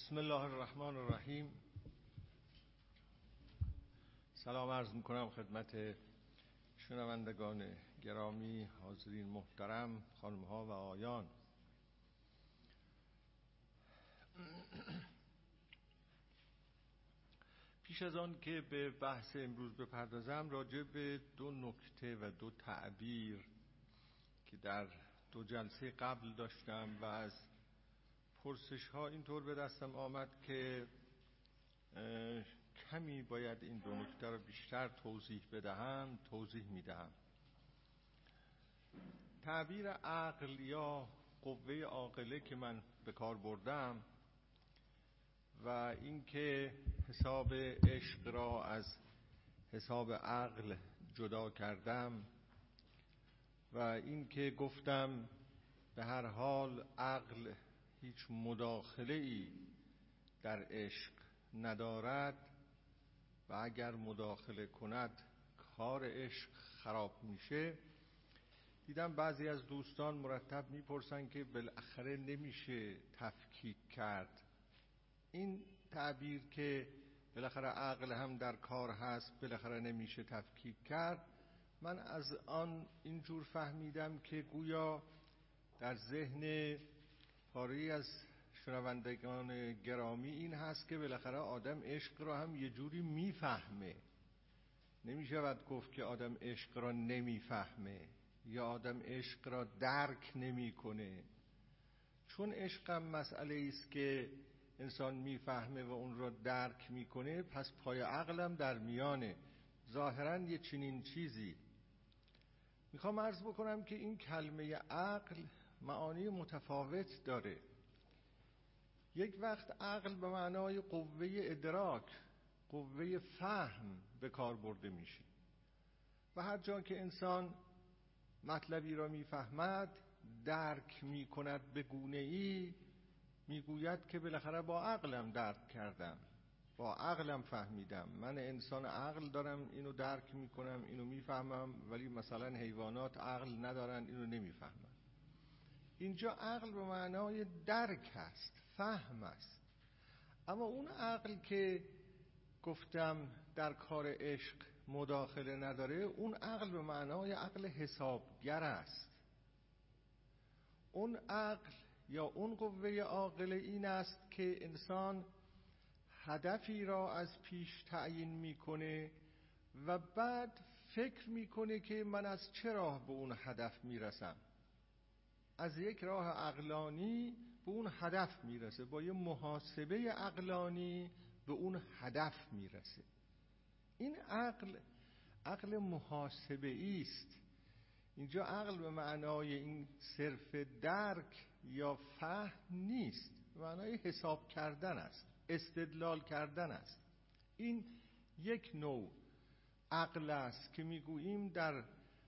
بسم الله الرحمن الرحیم. سلام عرض می‌کنم خدمت شنوندگان گرامی حاضرین محترم خانم ها و آیان. پیش از آن که به بحث امروز بپردازم راجع به دو نکته و دو تعبیر که در دو جلسه قبل داشتم و از پرسش ها اینطور به دستم آمد که کمی باید این دو نکته رو بیشتر توضیح بدهم توضیح می‌دهم. تعبیر عقل یا قوه عاقله که من به کار بردم و اینکه حساب عشق را از حساب عقل جدا کردم و اینکه گفتم به هر حال عقل هیچ مداخله ای در عشق ندارد و اگر مداخله کند کار عشق خراب میشه. دیدم بعضی از دوستان مرتب می‌پرسن که بالاخره نمیشه تفکیک کرد. این تعبیر که بالاخره عقل هم در کار هست بالاخره نمیشه تفکیک کرد من از آن اینجور فهمیدم که گویا در ذهن پاره از شنوندگان گرامی این هست که بالاخره آدم عشق را هم یه جوری می‌فهمه. نمی‌شود گفت که آدم عشق را نمی‌فهمه یا آدم عشق را درک نمی‌کنه. چون عشقم مسئله است که انسان می‌فهمه و اون را درک می‌کنه پس پای عقلم در میانه. ظاهرا یه چنین چیزی. می‌خوام عرض بکنم که این کلمه عقل معانی متفاوت داره. یک وقت عقل به معنای قوه ادراک قوه فهم به کار برده میشه. و هر جا که انسان مطلبی را می‌فهمد درک می‌کند به گونه ای می‌گوید که بالاخره با عقلم درک کردم با عقلم فهمیدم. من انسان عقل دارم اینو درک می‌کنم اینو می‌فهمم ولی مثلا حیوانات عقل ندارن اینو نمی‌فهمن اینجا عقل به معنای درک است فهم است. اما اون عقل که گفتم در کار عشق مداخله نداره اون عقل به معنای عقل حسابگر است. اون عقل یا اون قوه عاقله این است که انسان هدفی را از پیش تعیین می‌کنه و بعد فکر می‌کنه که من از چه راه به اون هدف می‌رسم. از یک راه عقلانی به اون هدف می‌رسه. با یه محاسبه عقلانی به اون هدف می‌رسه. این عقل عقل محاسبه است. اینجا عقل به معنای این صرف درک یا فهم نیست. به معنای حساب کردن است استدلال کردن است. این یک نوع عقل است که می‌گوییم در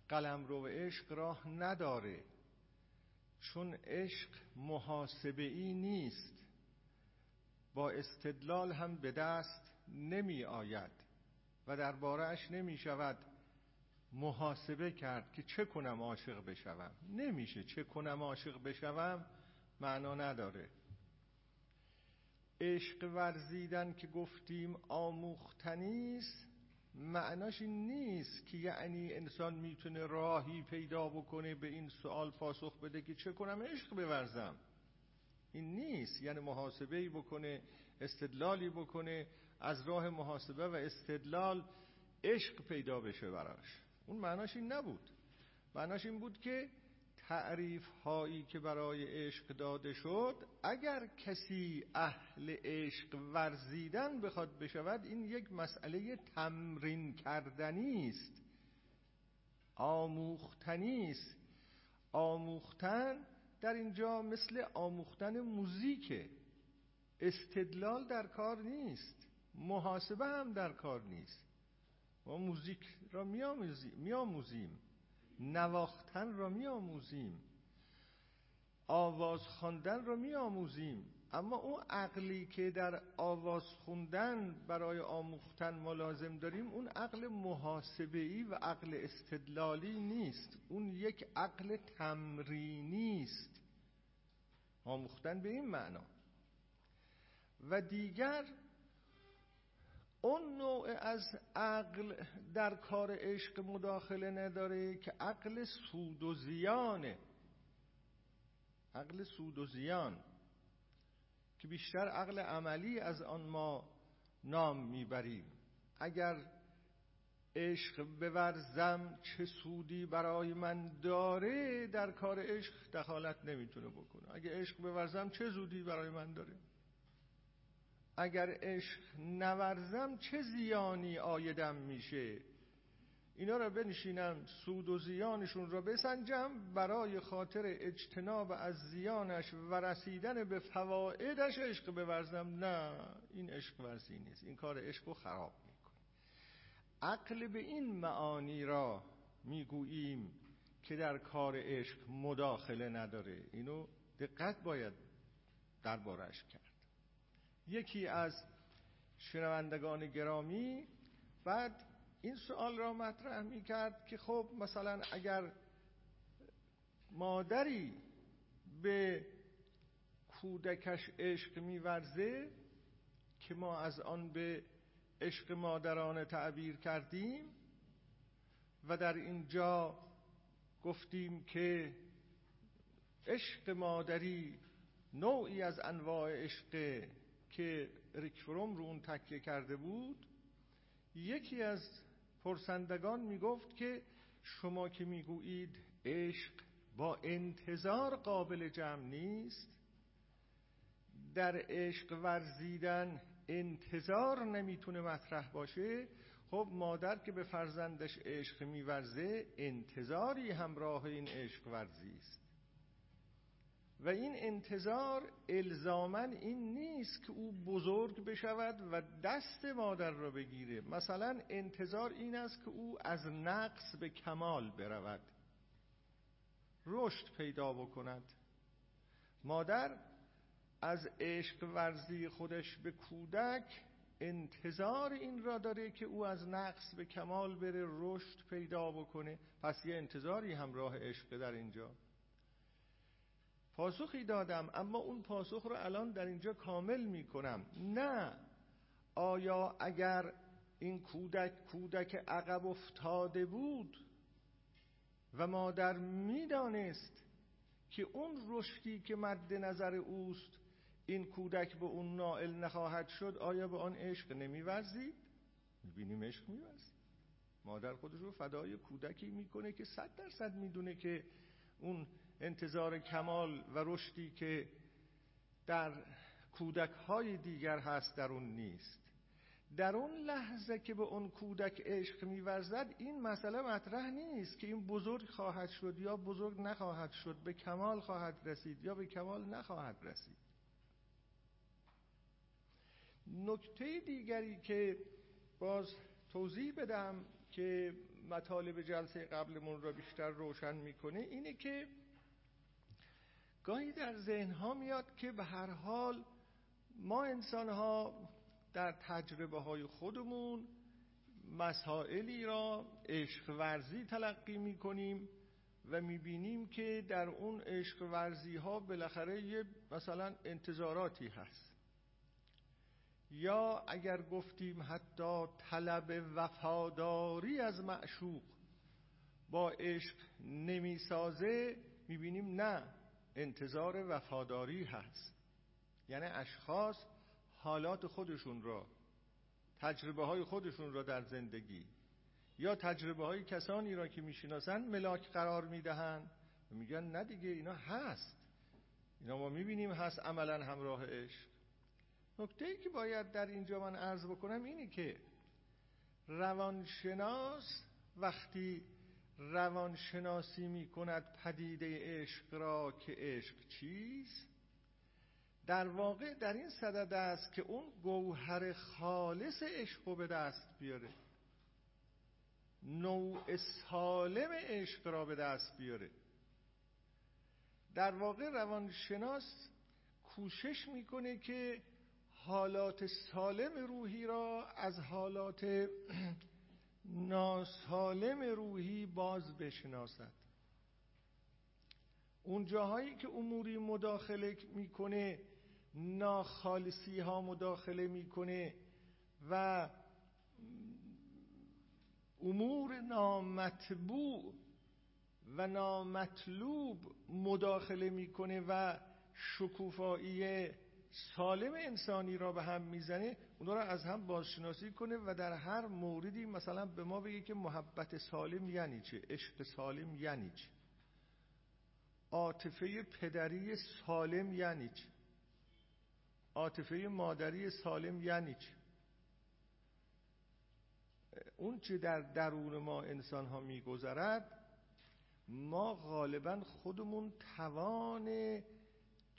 قلم رو عشق راه نداره. چون عشق محاسبه ای نیست با استدلال هم به دست نمی آید و دربارهش نمی شود محاسبه کرد که چه کنم عاشق بشوم. نمیشه چه کنم عاشق بشوم معنا نداره. عشق ورزیدن که گفتیم آموختنیست معناش این نیست که یعنی انسان می‌تونه راهی پیدا بکنه به این سوال پاسخ بده که چه کنم عشق بورزم. این نیست. یعنی محاسبه بکنه استدلالی بکنه از راه محاسبه و استدلال عشق پیدا بشه براش. اون معناش این نبود. معناش این بود که تعریف هایی که برای عشق داده شد اگر کسی اهل عشق ورزیدن بخواد بشود این یک مسئله تمرین کردنی است. آموختنی است. آموختن در اینجا مثل آموختن موزیک استدلال در کار نیست. محاسبه هم در کار نیست. ما موزیک را میآموزیم نواختن را میآموزیم. آواز خواندن را میآموزیم. اما اون عقلی که در آواز خوندن برای آموختن ما لازم داریم اون عقل محاسبه‌ای و عقل استدلالی نیست. اون یک عقل تمرینی است آموختن به این معنا. و دیگر اون نوع از عقل در کار عشق مداخله نداره که عقل سود و زیانه. عقل سود و زیان. که بیشتر عقل عملی از آن ما نام می‌بریم. اگر عشق بورزم چه سودی برای من داره در کار عشق دخالت نمی‌تونه بکنه. اگر عشق بورزم چه سودی برای من داره؟ اگر عشق نورزم چه زیانی آیدم میشه؟ اینا را بنشینم سود و زیانشون را بسنجم برای خاطر اجتناب از زیانش و رسیدن به فوائدش عشق بورزم. نه این عشق ورزی نیست. این کار عشق رو خراب می‌کنه. عقل به این معانی را می‌گوییم که در کار عشق مداخله نداره. اینو دقت باید دربارش کرد. یکی از شنوندگان گرامی بعد این سوال را مطرح می کرد که خب مثلا اگر مادری به کودکش عشق میورزه که ما از آن به عشق مادرانه تعبیر کردیم و در اینجا گفتیم که عشق مادری نوعی از انواع عشق که ریکفروم رو اون تکیه کرده بود یکی از پرسندگان می‌گفت که شما که می‌گویید عشق با انتظار قابل جمع نیست در عشق ورزیدن انتظار نمی‌تونه مطرح باشه خب مادر که به فرزندش عشق میورزه انتظاری همراه این عشق ورزی است. و این انتظار الزامن این نیست که او بزرگ بشود و دست مادر را بگیره. مثلا انتظار این است که او از نقص به کمال برود. رشد پیدا بکند. مادر از عشق ورزی خودش به کودک انتظار این را داره که او از نقص به کمال بره رشد پیدا بکنه. پس یه انتظاری همراه عشق در اینجا. پاسخی دادم اما اون پاسخ رو الان در اینجا کامل می کنم نه. آیا اگر این کودک کودک عقب افتاده بود و مادر می‌دانست که اون رشدی که مد نظر اوست این کودک به اون نائل نخواهد شد آیا به آن عشق نمیورزید؟ می‌بینیم عشق میورزید. مادر خودش رو فدای کودکی می‌کنه که صد درصد می‌دونه که اون انتظار کمال و رشدی که در کودک های دیگر هست در اون نیست. در اون لحظه که به اون کودک عشق میورزد این مسئله مطرح نیست که این بزرگ خواهد شد یا بزرگ نخواهد شد به کمال خواهد رسید یا به کمال نخواهد رسید. نکته دیگری که باز توضیح بدم که مطالب جلسه قبلمون را بیشتر روشن می‌کنه اینه که گاهی در ذهن ها میاد که به هر حال ما انسان ها در تجربه های خودمون مسائلی را عشق ورزی تلقی می کنیم و می بینیم که در اون عشق ورزی ها بالاخره یه مثلا انتظاراتی هست. یا اگر گفتیم حتی طلب وفاداری از معشوق با عشق نمی‌سازه می‌بینیم نه. انتظار وفاداری هست. یعنی اشخاص حالات خودشون را تجربه های خودشون را در زندگی یا تجربه های کسانی را که می‌شناسن ملاک قرار می‌دهند. و میگن نه دیگه اینا هست. اینا ما می‌بینیم هست عملا همراه عشق. نکته ای که باید در اینجا من عرض بکنم اینه که روانشناس وقتی روانشناسی می کند پدیده عشق را که عشق چیست؟ در واقع در این صدد است که اون گوهر خالص عشق رو به دست بیاره. نوع سالم عشق را به دست بیاره. در واقع روانشناس کوشش می‌کنه که حالات سالم روحی را از حالات ناسالم روحی باز بشناسد. اون جاهایی که اموری مداخله می‌کنه ناخالصی ها مداخله می‌کنه و امور نامطبوع و نامطلوب مداخله می‌کنه و شکوفایی سالم انسانی را به هم می‌زنه اونا را از هم بازشناسی کنه و در هر موردی مثلا به ما بگه که محبت سالم یعنی چه عشق سالم یعنی چه. عاطفه پدری سالم یعنی چه. عاطفه مادری سالم یعنی چه. اون چه در درون ما انسان ها میگذرد ما غالبا خودمون توان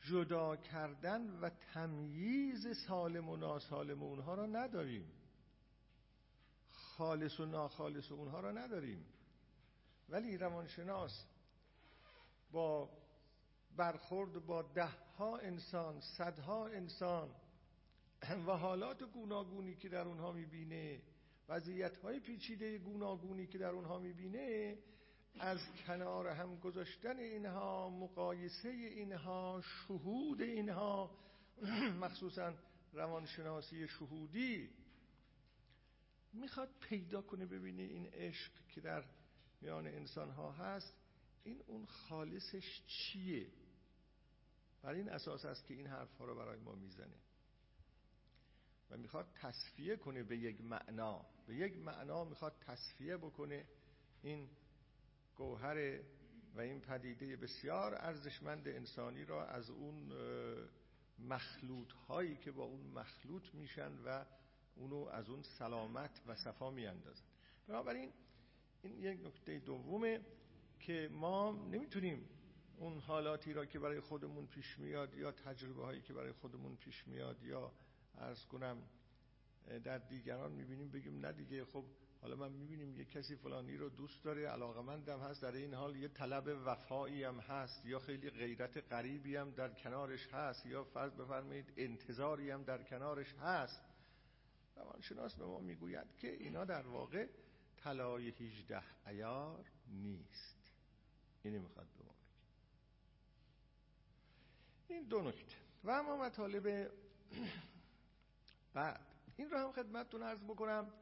جدا کردن و تمییز سالم و ناسالم اونها را نداریم. خالص و ناخالص اونها را نداریم. ولی روانشناس با برخورد با ده ها انسان صدها انسان و حالات گوناگونی که در اونها می‌بینه وضعیت های پیچیده گوناگونی که در اونها می‌بینه از کنار هم گذاشتن اینها مقایسه اینها شهود اینها مخصوصا روانشناسی شهودی. می‌خواد پیدا کنه ببینه این عشق که در میان انسان ها هست این اون خالصش چیه؟ بر این اساس است که این حرف ها رو برای ما می‌زنه. و می‌خواد تصفیه کنه به یک معنا. به یک معنا می‌خواد تصفیه بکنه این گوهر و این پدیده بسیار ارزشمند انسانی را از اون مخلوط هایی که با اون مخلوط میشن و اونو از اون سلامت و صفا میاندازن. بنابراین این یک نکته دومه که ما نمی‌تونیم اون حالاتی را که برای خودمون پیش میاد یا تجربه هایی که برای خودمون پیش میاد یا ارز کنم در دیگران می‌بینیم بگیم نه دیگه خب حالا من می‌بینیم یه کسی فلانی رو دوست داره علاقمندم هست در این حال یه طلب وفایی هم هست یا خیلی غیرت قریبی هم در کنارش هست یا فرض بفرمایید انتظاری هم در کنارش هست. روانشناس به ما می‌گوید که اینا در واقع طلای 18 ایار نیست. اینی می‌خواد به ما این دو نکته. و اما مطالب بعد. این رو هم خدمتتون عرض بکنم.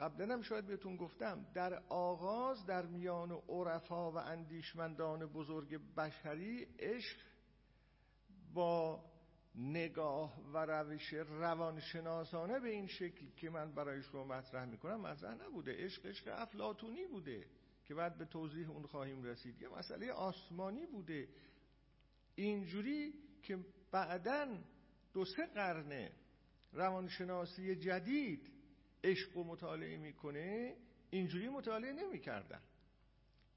قبلا هم شاید بهتون گفتم در آغاز در میان عرفا و اندیشمندان بزرگ بشری عشق با نگاه و روش روانشناسانه به این شکل که من برای شما مطرح می‌کنم مطرح نبوده. عشق عشق افلاتونی بوده که بعد به توضیح اون خواهیم رسید. یه مسئله آسمانی بوده. اینجوری که بعدا دو سه قرنه روانشناسی جدید عشق و مطالعه می‌کنه اینجوری مطالعه نمی‌کردن.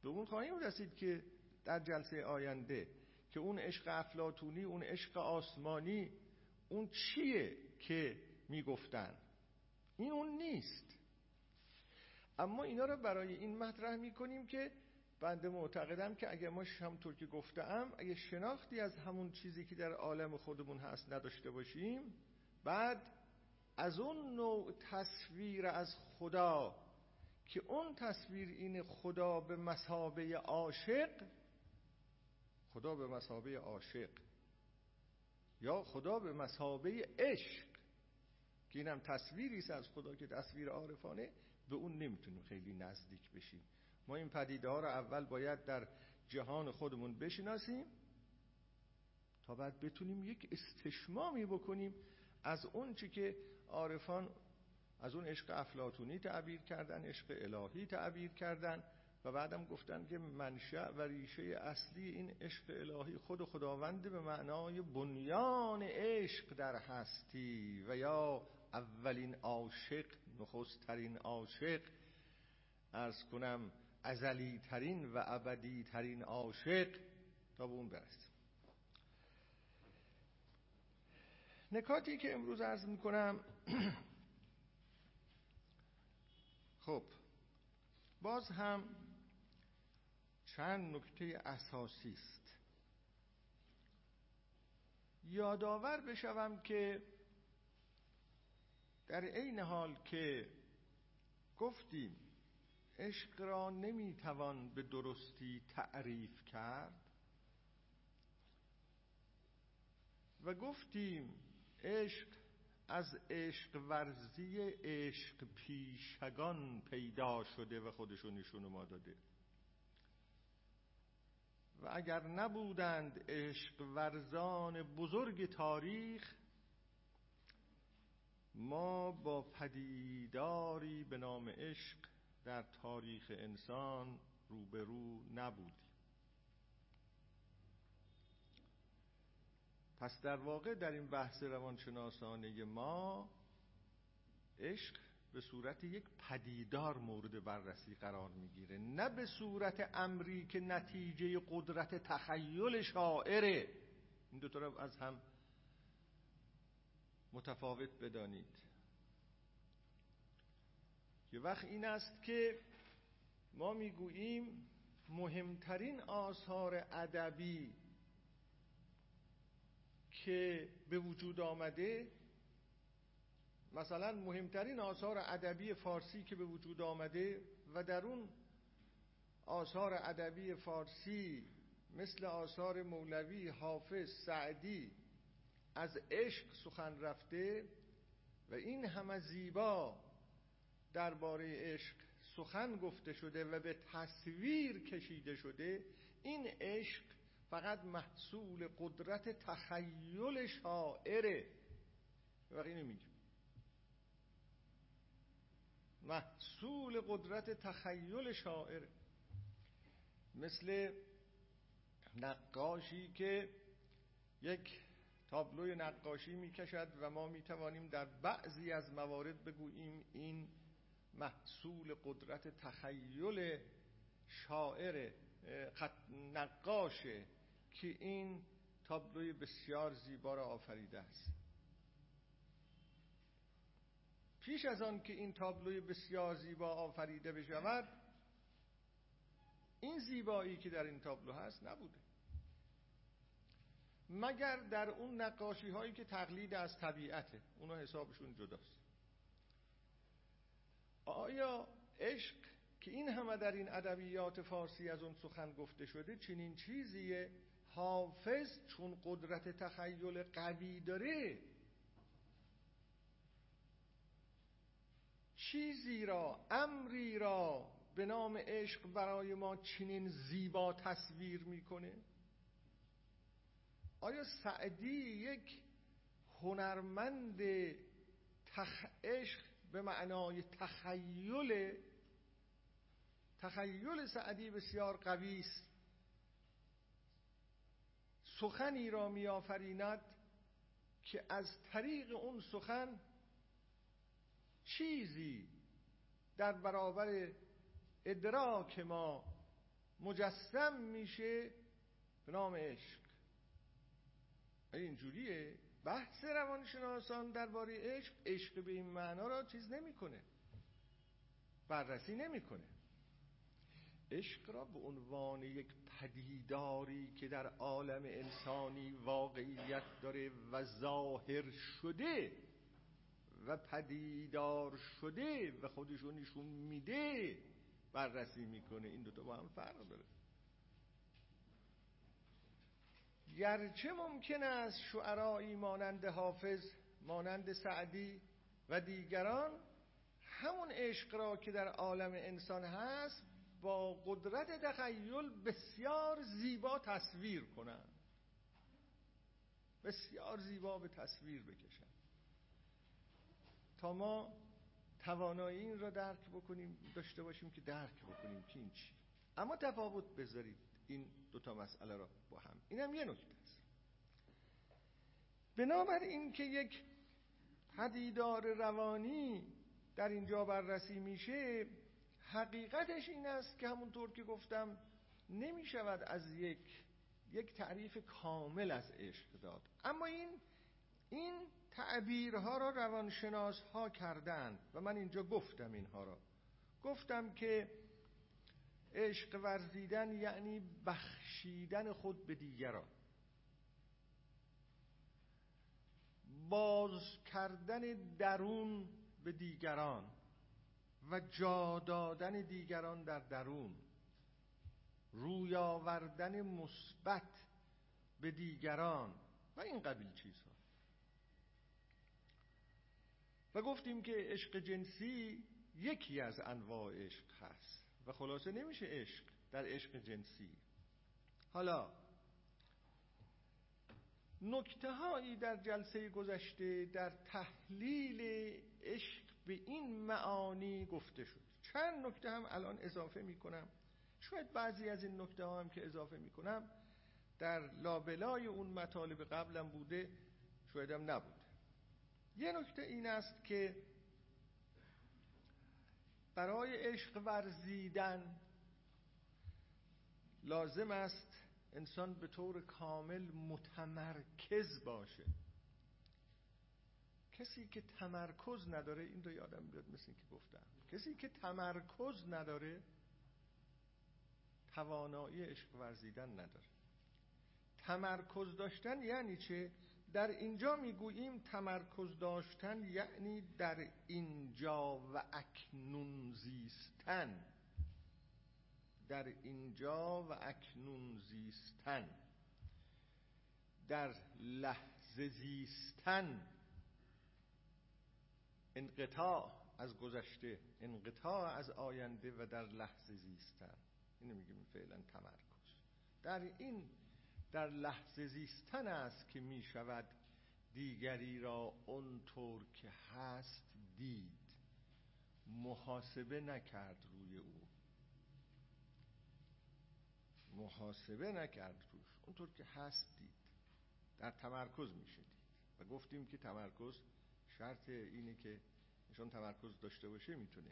به اون خواهیم رسید که در جلسه آینده که اون عشق افلاتونی اون عشق آسمانی اون چیه که می‌گفتن؟ این اون نیست. اما اینا رو برای این مطرح می‌کنیم که بنده معتقدم که اگه ما همطور که گفتم اگه شناختی از همون چیزی که در عالم خودمون هست نداشته باشیم بعد از اون نوع تصویر از خدا که اون تصویر این خدا به مسابه عاشق خدا به مسابه عاشق یا خدا به مسابه عشق که اینم تصویری از خدا که تصویر عارفانه به اون نمی‌تونیم خیلی نزدیک بشیم. ما این پدیده ها رو اول باید در جهان خودمون بشناسیم تا بعد بتونیم یک استشمامی بکنیم از اون چی که عارفان از اون عشق افلاتونی تعبیر کردن عشق الهی تعبیر کردن و بعدم گفتن که منشأ و ریشه اصلی این عشق الهی خود خداوند به معنای بنیان عشق در هستی و یا اولین عاشق نخستترین عاشق. ارز کنم ازلی ترین و ابدی ترین عاشق تا به اون برسیم. نکاتی که امروز عرض می‌کنم خب باز هم چند نکته اساسی است. یادآور بشوم که در عین حال که گفتیم عشق را نمی‌توان به درستی تعریف کرد و گفتیم عشق از عشق ورزی عشق پیشگان پیدا شده و خودشو نشون ما داده. و اگر نبودند عشق ورزان بزرگ تاریخ ما با پدیداری به نام عشق در تاریخ انسان روبرو نبودیم. پس در واقع در این بحث روانشناسانه ما عشق به صورت یک پدیدار مورد بررسی قرار می‌گیره. نه به صورت امری که نتیجه قدرت تخیل شاعره. این دو رو از هم متفاوت بدانید. یه وقت این است که ما می‌گوییم مهمترین آثار ادبی که به وجود آمده مثلا مهمترین آثار ادبی فارسی که به وجود آمده و در اون آثار ادبی فارسی مثل آثار مولوی حافظ سعدی از عشق سخن رفته و این همه زیبا درباره عشق سخن گفته شده و به تصویر کشیده شده این عشق فقط محصول قدرت تخیل شاعره بقیه نمیگیم محصول قدرت تخیل شاعره مثل نقاشی که یک تابلوی نقاشی می‌کشد و ما می‌توانیم در بعضی از موارد بگوییم این محصول قدرت تخیل شاعر نقاشه که این تابلوی بسیار زیبا را آفریده است. پیش از آن که این تابلوی بسیار زیبا آفریده بشود این زیبایی که در این تابلو هست نبوده. مگر در اون نقاشی هایی که تقلید از طبیعته اونا حسابشون جداست. آیا عشق که این همه در این ادبیات فارسی از اون سخن گفته شده چنین چیزیه حافظ چون قدرت تخیل قوی داره چیزی را امری را به نام عشق برای ما چنین زیبا تصویر می‌کنه؟ آیا سعدی یک هنرمند تخ... عشق به معنای تخیل تخیل سعدی بسیار قوی است. سخنی را میآفریند که از طریق اون سخن چیزی در برابر ادراک ما مجسم میشه به نام عشق. اینجوریه. بحث روانشناسان درباره عشق عشق به این معنا را چیز نمی‌کنه. بررسی نمی‌کنه. عشق را به عنوان یک پدیداری که در عالم انسانی واقعیت داره و ظاهر شده و پدیدار شده و خودشو نشون میده بررسی می‌کنه. این دوتا با هم فرق داره. گرچه ممکن است شعرایی مانند حافظ مانند سعدی و دیگران همون عشق را که در عالم انسان هست با قدرت تخیل بسیار زیبا تصویر کنند بسیار زیبا به تصویر بکشن. تا ما توانایی این را درک بکنیم داشته باشیم که درک بکنیم که این چی. اما تفاوت بذارید این دوتا مسئله را با هم. این هم یه نکته است. بنابراین که یک پدیدار روانی در اینجا بررسی میشه حقیقتش این است که همونطور که گفتم نمی شود از یک یک تعریف کامل از عشق داد. اما این این تعبیرها را روانشناس ها کردند و من اینجا گفتم اینها را. گفتم که عشق ورزیدن یعنی بخشیدن خود به دیگران. باز کردن درون به دیگران. و جا دادن دیگران در درون روی آوردن مثبت به دیگران و این قبیل چیزها. و گفتیم که عشق جنسی یکی از انواع عشق هست و خلاصه نمیشه عشق در عشق جنسی. حالا نکته هایی در جلسه گذشته در تحلیل عشق به این معانی گفته شد. چند نکته هم الان اضافه می کنم شاید بعضی از این نکته ها هم که اضافه می کنم در لابلای اون مطالب قبلم بوده شاید هم نبوده یه نکته این است که برای عشق ورزیدن لازم است انسان به طور کامل متمرکز باشه. کسی که تمرکز نداره این رو یادم بیاد مثل که گفتم. کسی که تمرکز نداره توانایی عشق ورزیدن نداره. تمرکز داشتن یعنی چه؟ در اینجا می‌گوییم تمرکز داشتن یعنی در اینجا و اکنون زیستن. در اینجا و اکنون زیستن. در لحظه زیستن. انقطاع از گذشته انقطاع از آینده و در لحظه زیستن. اینو میگیم فعلا تمرکز. در این در لحظه زیستن است که می شود دیگری را اونطور که هست دید. محاسبه نکرد روی او. محاسبه نکرد روش. اونطور که هست دید. در تمرکز میشه و گفتیم که تمرکز شرط اینه که نشان تمرکز داشته باشه می‌تونه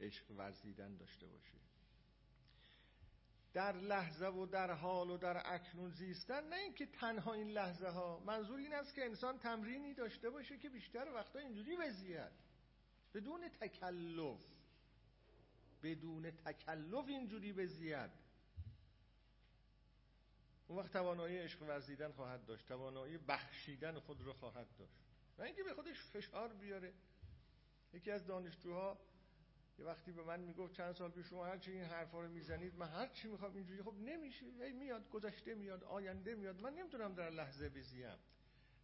عشق ورزیدن داشته باشه. در لحظه و در حال و در اکنون زیستن نه اینکه تنها این لحظه ها منظور این است که انسان تمرینی داشته باشه که بیشتر وقتا اینجوری بزید بدون تکلف. بدون تکلف اینجوری بزید اون وقت توانایی عشق ورزیدن خواهد داشت. توانایی بخشیدن خود رو خواهد داشت. نه اینکه به خودش فشار بیاره. یکی از دانشجوها یه وقتی به من می‌گفت چند سال پیش شما هر چی این حرفا رو می‌زنید من هر چی می‌خوام اینجوری خب نمیشه هی میاد گذشته میاد آینده میاد من نمی‌تونم در لحظه بزیم.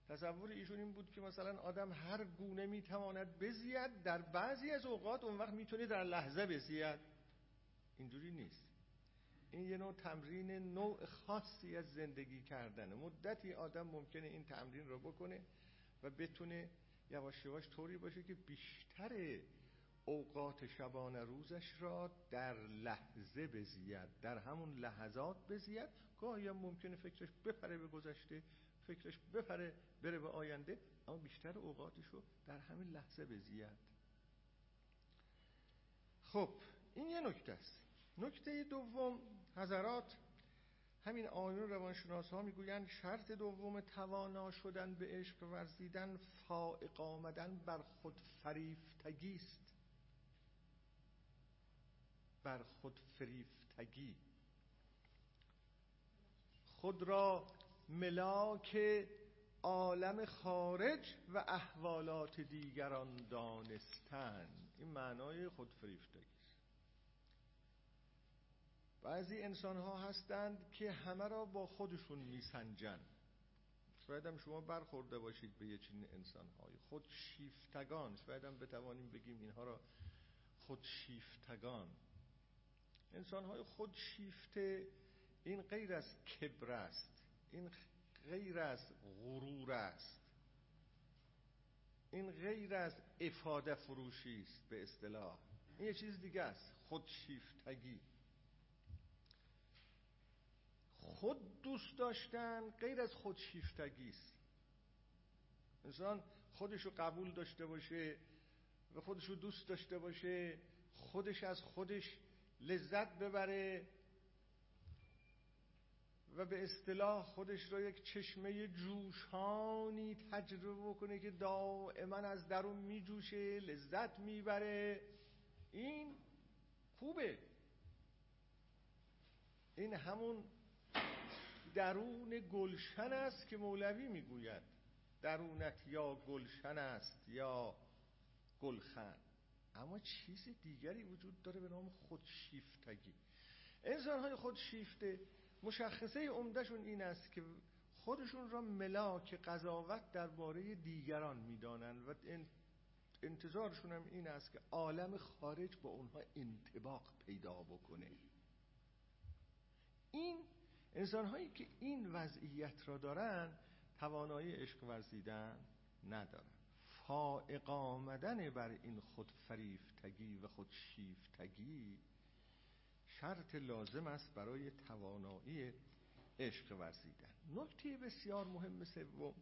تصور ایشون این بود که مثلا آدم هر گونه می‌تواند بزید در بعضی از اوقات اون وقت می‌تونه در لحظه بزید. اینجوری نیست. این یه نوع تمرین نوع خاصی از زندگی کردن مدتی آدم ممکنه این تمرین رو بکنه. و بتونه یواش یواش طوری باشه که بیشتر اوقات شبانه روزش را در لحظه بزید در همون لحظات بزید. گاهی هم ممکنه فکرش بپره به گذشته فکرش بپره بره به آینده اما بیشتر اوقاتش رو در همین لحظه بزید. خب این یه نکته است. نکته دوم حضرات همین آیون روانشناس ها می‌گویند شرط دوم توانا شدن به عشق ورزیدن فائق آمدن بر خود فریفتگی است. بر خود فریفتگی. خود را ملاک عالم خارج و احوالات دیگران دانستن. این معنای خود فریفتگی. بعضی انسان ها هستند که همه را با خودشون میسنجن. شاید هم شما برخورده باشید به یه چین انسان های خودشیفتگان. شاید هم بتوانیم بگیم اینها را خودشیفتگان. انسان های خودشیفته این غیر از کبر است. این غیر از غرور است. این غیر از افاده فروشی است به اصطلاح. این یه چیز دیگه است. خودشیفتگی. خود دوست داشتن غیر از خودشیفتگی است. انسان خودش رو قبول داشته باشه و خودش رو دوست داشته باشه خودش از خودش لذت ببره و به اصطلاح خودش را یک چشمه جوشانی تجربه بکنه که دائما از درون میجوشه لذت می‌بره. این خوبه. این همون درون گلشن است که مولوی می‌گوید. درونت یا گلشن است یا گلخن. اما چیز دیگری وجود داره به نام خودشیفتگی. انسان های خودشیفته مشخصه عمدهشون این است که خودشون را ملاک قضاوت درباره دیگران می‌دانند و انتظارشون هم این است که عالم خارج با اونها انتباق پیدا بکنه. این انسان هایی که این وضعیت را دارن توانایی عشق ورزیدن ندارن. فائق آمدن بر این خود فریفتگی و خود شیفتگی شرط لازم است برای توانایی عشق ورزیدن. نکته بسیار مهم سوم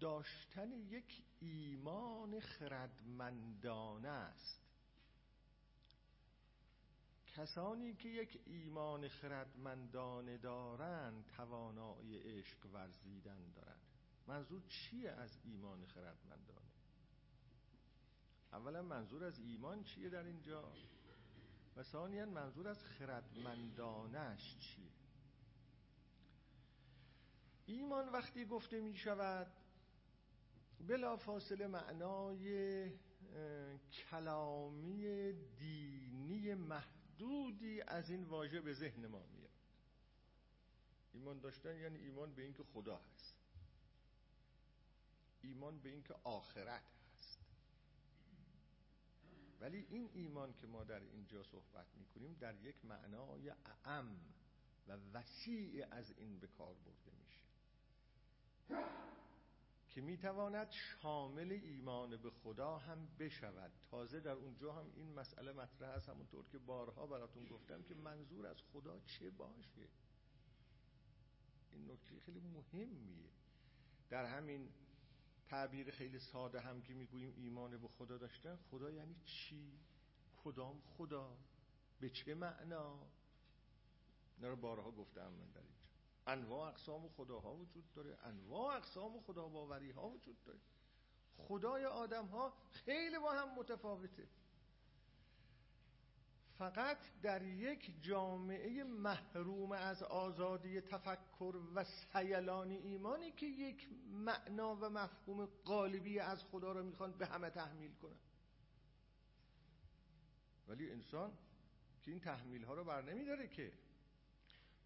داشتن یک ایمان خردمندانه است. کسانی که یک ایمان خردمندانه دارند توانایی عشق ورزیدن دارند. منظور چیه از ایمان خردمندانه؟ اولا منظور از ایمان چیه در اینجا؟ و ثانیا منظور از خردمندانش چیه؟ ایمان وقتی گفته می شود بلا فاصله معنای کلامی دینی محدودی از این واژه به ذهن ما میاد. ایمان داشتن یعنی ایمان به اینکه خدا هست. ایمان به اینکه آخرت هست. ولی این ایمان که ما در اینجا صحبت می‌کنیم در یک معنای اعم و وسیع از این به کار برده میشه. که می‌تواند شامل ایمان به خدا هم بشود تازه در اونجا هم این مسئله مطرح است همونطور که بارها براتون گفتم که منظور از خدا چه باشه این نکته خیلی مهمیه در همین تعبیر خیلی ساده هم که می‌گوییم ایمان به خدا داشتن خدا یعنی چی؟ کدام خدا؟ به چه معنا؟ اینا رو بارها گفتم من در انواع اقسام خداها وجود داره. انواع اقسام خدا باوری ها وجود داره. خدای آدم ها خیلی با هم متفاوته. فقط در یک جامعه محروم از آزادی تفکر و سیلان ایمانی که یک معنا و مفهوم قالبی از خدا را می‌خوان به همه تحمیل کنن. ولی انسان که این تحمیل ها رو بر نمیداره که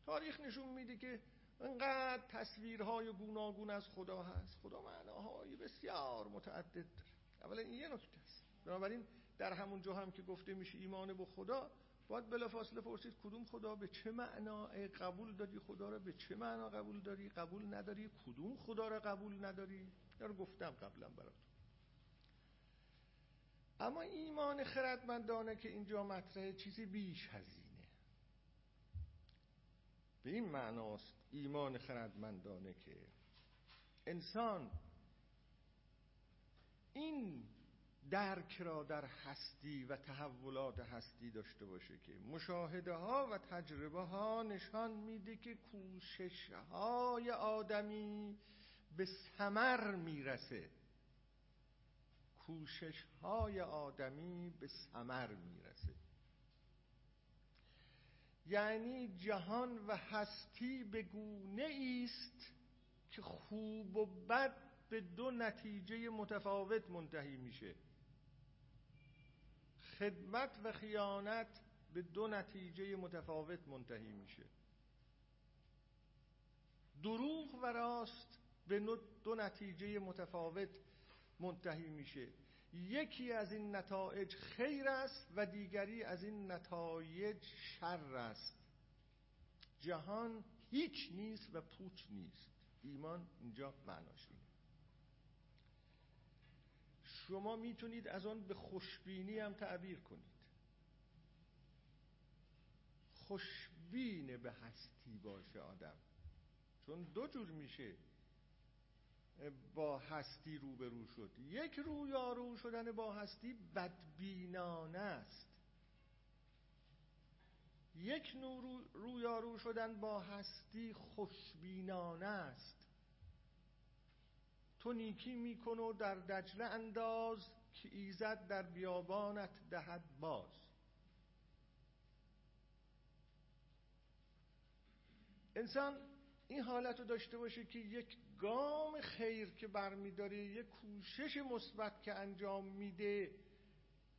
تاریخ نشون میده که انقدر تصویرهای گوناگون از خدا هست. خدا معناهای بسیار متعدد داره. اولا این یه نکته است. بنابراین در همون جا هم که گفته میشه ایمان به خدا باید بلافاصله پرسید کدوم خدا؟ به چه معنا قبول داری خدا رو به چه معنا قبول داری؟ قبول نداری؟ کدوم خدا رو قبول نداری؟ رو گفتم قبلا براتون. اما ایمان خردمندانه که اینجا مطرحه چیزی بیش هزینه به این معناست ایمان خردمندانه که انسان این درک را در هستی و تحولات هستی داشته باشه که مشاهده ها و تجربه ها نشان میده که کوشش های آدمی به سمر می‌رسه. کوشش های آدمی به سمر می‌رسه. یعنی جهان و هستی به گونه است که خوب و بد به دو نتیجه متفاوت منتهی میشه. خدمت و خیانت به دو نتیجه متفاوت منتهی میشه. دروغ و راست به دو نتیجه متفاوت منتهی میشه. یکی از این نتایج خیر است و دیگری از این نتایج شر است. جهان هیچ نیست و پوچ نیست. ایمان اینجا معناش اینه. شما می‌تونید از آن به خوشبینی هم تعبیر کنید. خوشبین به هستی باشه آدم. چون دو جور میشه. با هستی روبرو شد. یک رویارو شدن با هستی بدبینانه است. یک نور رویارو شدن با هستی خوشبینانه است. تو نیکی میکن و در دجله انداز که ایزد در بیابانت دهد باز. انسان این حالت رو داشته باشه که یک گام خیر که برمیداره یک کوشش مثبت که انجام میده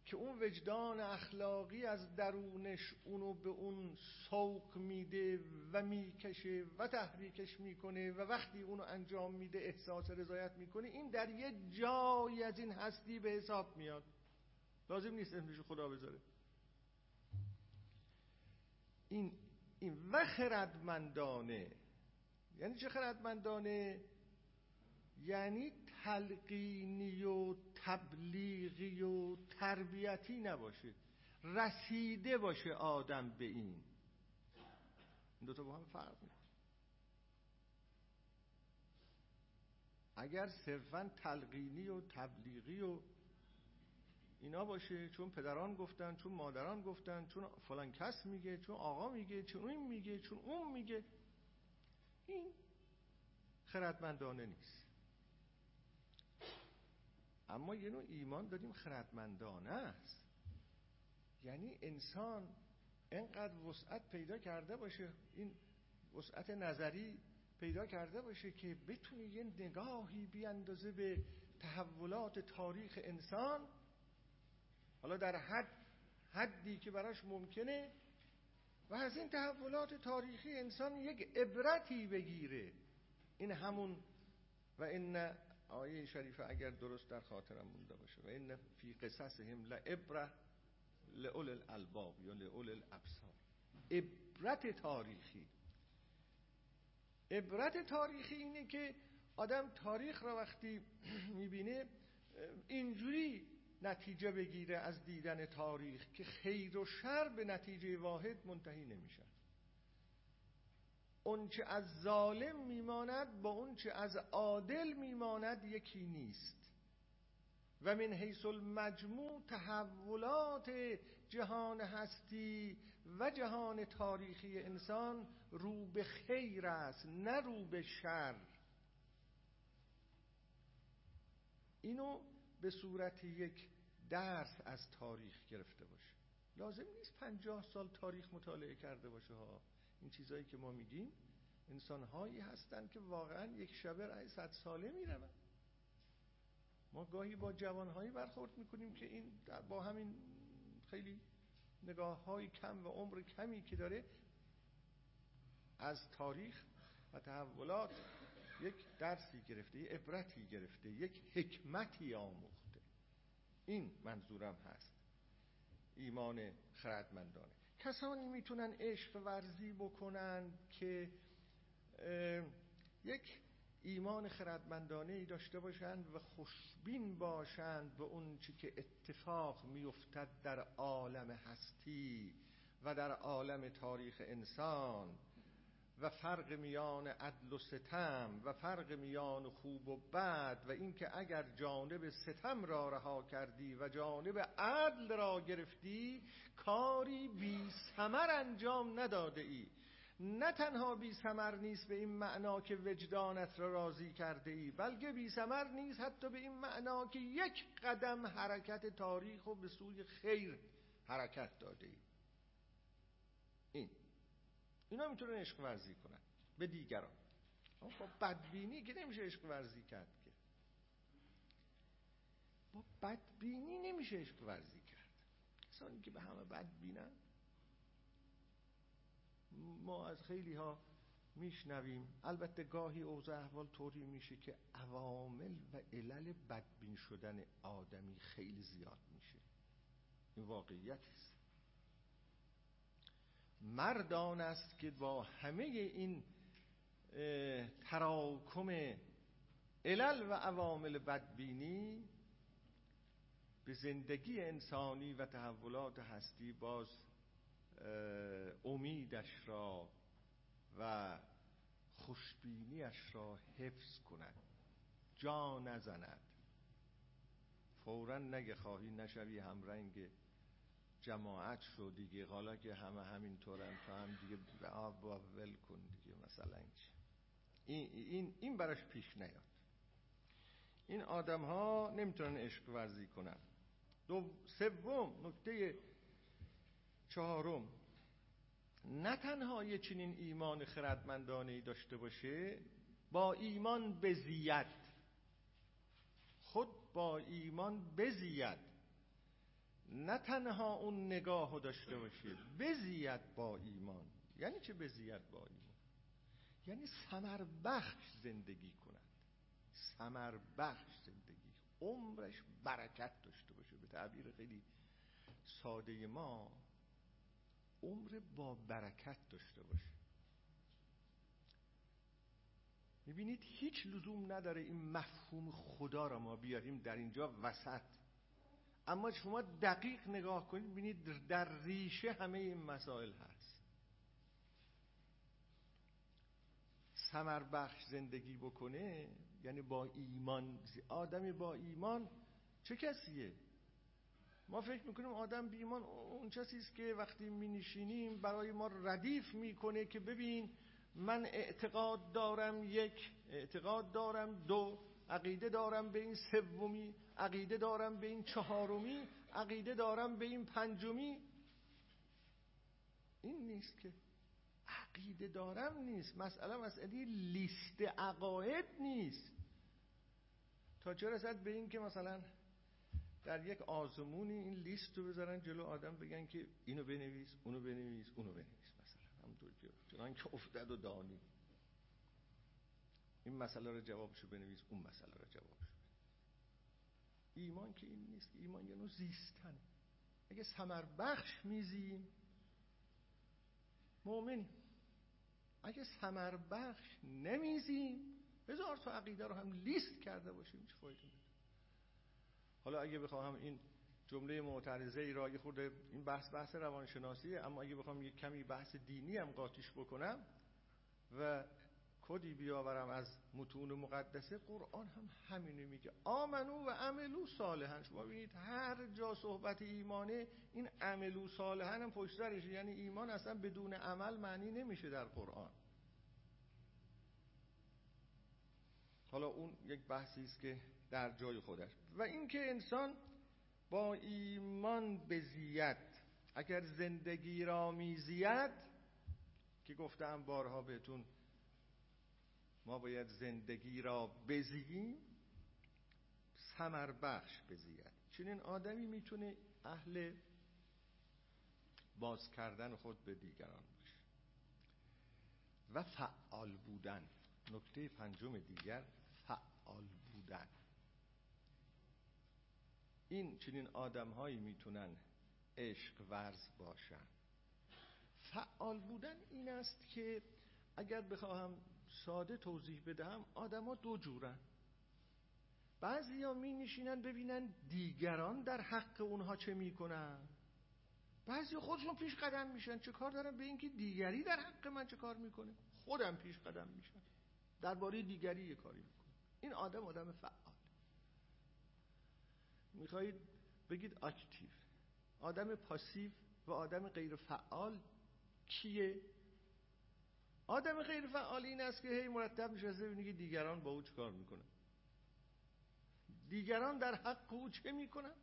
که اون وجدان اخلاقی از درونش اونو به اون سوق میده و می‌کشه و تحریکش می‌کنه و وقتی اونو انجام میده احساس رضایت می‌کنه این در یه جایی از این هستی به حساب میاد. لازم نیست اسمش خدا بذاره. این این و خردمندانه یعنی چه خردمندانه؟ یعنی تلقینی و تبلیغی و تربیتی نباشه. رسیده باشه آدم به این. این دوتا با هم فرق می‌کنه. اگر صرفا تلقینی و تبلیغی و اینا باشه چون پدران گفتن چون مادران گفتن چون فلان کس میگه چون آقا میگه چون این میگه چون اون میگه این خردمندانه نیست. اما یه نوع ایمان داریم خردمندانه است. یعنی انسان انقدر وسعت پیدا کرده باشه این وسعت نظری پیدا کرده باشه که بتونه یه نگاهی بیاندازه به تحولات تاریخ انسان. حالا در حد حدی که براش ممکنه و از این تحولات تاریخی انسان یک عبرتی بگیره. این همون و این آیه شریفه اگر درست در خاطرم مونده باشه. و این فی قصصهم لعبره لعول الالباب یا لعول الابصار. عبرت تاریخی. عبرت تاریخی اینه که آدم تاریخ را وقتی می‌بینه اینجوری نتیجه بگیره از دیدن تاریخ که خیر و شر به نتیجه واحد منتهی نمیشن اونچه از ظالم میماند با اونچه از عادل میماند یکی نیست. و من حیث المجموع تحولات جهان هستی و جهان تاریخی انسان رو به خیر است نه رو به شر. اینو به صورت یک درس از تاریخ گرفته باشه. لازم نیست پنجاه سال تاریخ مطالعه کرده باشه ها. این چیزایی که ما میگیم انسان هایی هستن که واقعا یک شبه رای صد ساله میرون ما گاهی با جوان هایی برخورد می‌کنیم که این با همین خیلی نگاه های کم و عمر کمی که داره از تاریخ و تحولات یک درسی گرفته یک عبرتی گرفته یک حکمتی آموخته. این منظورم هست. ایمان خردمندانه. کسانی می‌تونن عشق ورزی بکنن که یک ایمان خردمندانه ای داشته باشند و خوشبین باشند به اون چی که اتفاق میافتد در عالم هستی و در عالم تاریخ انسان. و فرق میان عدل و ستم و فرق میان خوب و بد و اینکه اگر جانب ستم را رها کردی و جانب عدل را گرفتی کاری بی سمر انجام نداده ای. نه تنها بی سمر نیست به این معنا که وجدانت را راضی کرده ای بلکه بی سمر نیست حتی به این معنا که یک قدم حرکت تاریخ و به سوی خیر حرکت داده ای. این. اینا می‌تونن عشق ورزی کنن به دیگران. با بدبینی که نمیشه عشق ورزی کرد که. با بدبینی نمیشه عشق ورزی کرد. کسانی که به همه بدبینن ما از خیلی ها میشنویم. البته گاهی اوضاع احوال طوری میشه که عوامل و علل بدبین شدن آدمی خیلی زیاد میشه. این واقعیت است. مردان است که با همه این تراکم علل و عوامل بدبینی به زندگی انسانی و تحولات هستی باز امیدش را و خوشبینیش را حفظ کند. جا نزند. فورا نگه خواهی نشوی همرنگ جماعت شو دیگه. حالا که همه همینطورن تو هم دیگه با ول کن دیگه مثلا این, این, این براش پیش نیاد. این آدم ها نمی‌تونن عشق ورزی کنن. دو سوم نکته چهارم نه تنها یه چنین ایمان خردمندانه ای داشته باشه با ایمان بزید خود با ایمان بزید نه تنها اون نگاه داشته باشه بزید با ایمان. یعنی چه بزید با ایمان؟ یعنی سمر بخش زندگی کند. سمر بخش زندگی. عمرش برکت داشته باشه. به تعبیر خیلی ساده ما عمر با برکت داشته باشه. می‌بینید هیچ لزوم نداره این مفهوم خدا را ما بیاریم در اینجا وسط. اما شما دقیق نگاه کنید ببینید در ریشه همه این مسائل هست. سمر بخش زندگی بکنه یعنی با ایمان آدمی با ایمان چه کسیه؟ ما فکر می‌کنیم آدم بی ایمان اون کسی است که وقتی می نشینیم برای ما ردیف می‌کنه که ببین من اعتقاد دارم یک اعتقاد دارم دو عقیده دارم به این سومی عقیده دارم به این چهارمی عقیده دارم به این پنجمی. این نیست که عقیده دارم نیست. مسئله مسئله لیست عقاید نیست. تا چه رسد به این که مثلا در یک آزمونی این لیست رو بذارن جلو آدم بگن که اینو بنویس اونو بنویس اونو بنویس مثلا. همونطور که چنان که افتد و دانی. این مسئله رو جوابشو بنویس اون مسئله رو جوابشو ایمان که این نیست ایمان یه نوع زیستن اگه سمر بخش میزیم مؤمن اگه سمر بخش نمیزیم هزار تا عقیده رو هم لیست کرده باشیم چه فایده حالا اگه بخوام این جمله معترضه ای را یه خورده این بحث بحث روانشناسیه اما اگه بخوام یک کمی بحث دینی هم قاطیش بکنم و کدی بیاورم از متون مقدسه؟ قرآن هم همینه میگه. آمنو و عملو صالحن. شما ببینید هر جا صحبت ایمانه این عملو صالحن هم پشت یعنی ایمان اصلا بدون عمل معنی نمیشه در قرآن. حالا اون یک بحثی است که در جای خودش. و اینکه انسان با ایمان بزید اگر زندگی را میزید که گفتم بارها بهتون ما باید زندگی را بزییم سمر بخش بزید. چنین آدمی می‌تونه اهل باز کردن خود به دیگران باشه. و فعال بودن. نکته پنجم دیگر فعال بودن. این چنین آدم هایی می‌تونن عشق ورز باشن. فعال بودن این است که اگر بخواهم ساده توضیح بدهم آدما دو جورن. بعضی ها می نشینن ببینن دیگران در حق اونها چه می‌کنن بعضی خودشون پیش قدم میشن. چه کار دارن؟ به اینکه دیگری در حق من چه کار می‌کنه؟ خودم پیش قدم میشن درباره دیگری یه کاری می‌کنه این آدم آدم فعال. می‌خواهید بگید اکتیو آدم پاسیو و آدم غیر فعال کیه؟ آدم غیر فعال این است که هی مرتب نشسته ببینی که دیگران با او کار می‌کنن. دیگران در حق او چه می‌کنن؟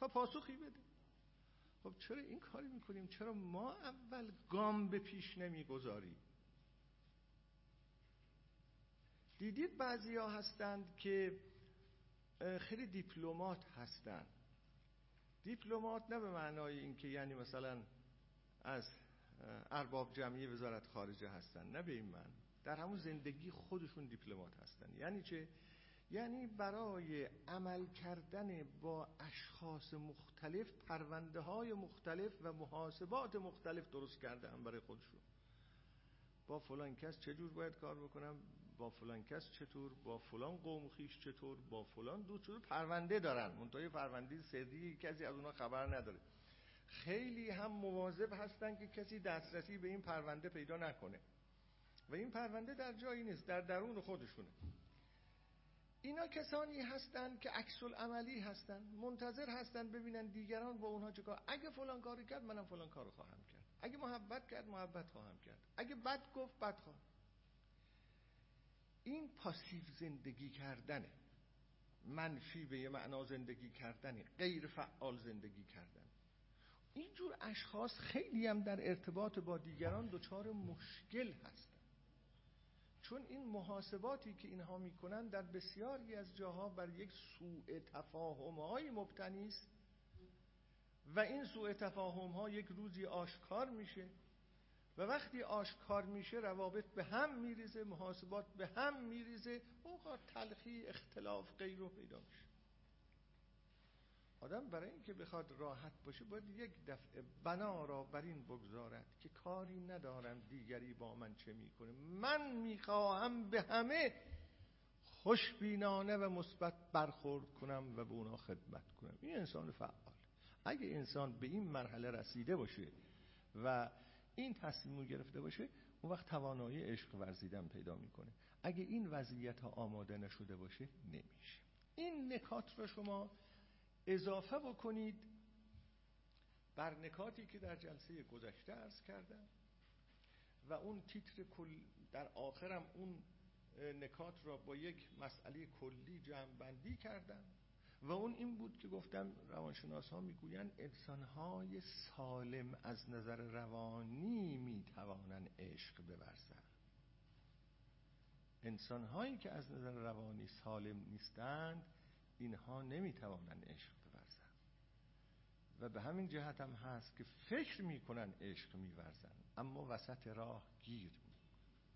تا پاسخی بده. خب چرا این کاری می‌کنیم؟ چرا ما اول گام به پیش نمی‌گذاریم؟ دیدید بعضی ها هستند که خیلی دیپلمات هستند. دیپلمات نه به معنای اینکه یعنی مثلا از ارباب جمعی وزارت خارجه هستن نه به این من. در همون زندگی خودشون دیپلمات هستن. یعنی چه؟ یعنی برای عمل کردن با اشخاص مختلف پرونده های مختلف و محاسبات مختلف درست کرده هم برای خودشون. با فلان کس چجور باید کار بکنم؟ با فلان کس چطور؟ با فلان قوم خیش چطور؟ با فلان دو چطور؟ پرونده دارن. منتهای پرونده سری کسی از اونا خبر نداره. خیلی هم مواظب هستن که کسی دسترسی به این پرونده پیدا نکنه. و این پرونده در جایی نیست در درون خودشونه. اینا کسانی هستند که عکس عملی هستند منتظر هستند ببینن دیگران با اونها چه اگه فلان کاری کرد منم فلان کارو خواهم کرد. اگه محبت کرد محبت خواهم کرد. اگه بد گفت بد خواهم. این پاسیو زندگی کردنه. منفی به یه معنا زندگی کردنه. غیر فعال زندگی کردن اشخاص خیلی هم در ارتباط با دیگران دچار مشکل هستن چون این محاسباتی که اینها می‌کنن در بسیاری از جاها بر یک سوء تفاهم های مبتنی است و این سوء تفاهم ها یک روزی آشکار میشه و وقتی آشکار میشه روابط به هم میریزه محاسبات به هم میریزه اوقات تلخی اختلاف غیر رو پیدا میشه. آدم برای اینکه بخواد راحت باشه باید یک دفعه بنا را بر این بگذارد که کاری ندارم دیگری با من چه می‌کنه. من می‌خواهم به همه خوشبینانه و مثبت برخورد کنم و به اونا خدمت کنم. این انسان فعال اگه انسان به این مرحله رسیده باشه و این تصمیم گرفته باشه اون وقت توانایی عشق ورزیدن پیدا می‌کنه. اگه این وضعیت ها آماده نشده باشه نمیشه. این نکات رو شما اضافه بکنید بر نکاتی که در جلسه گذشته ارز کردم و اون تیتر کل در آخرم اون نکات را با یک مسئله کلی جمع بندی کردم و اون این بود که گفتم روانشناس ها می‌گویند انسان های سالم از نظر روانی می‌توانند عشق بورزند. انسان هایی که از نظر روانی سالم نیستند اینها نمی‌توانند عشق بورزند و به همین جهت هم هست که فکر می‌کنن عشق میورزند. اما وسط راه گیر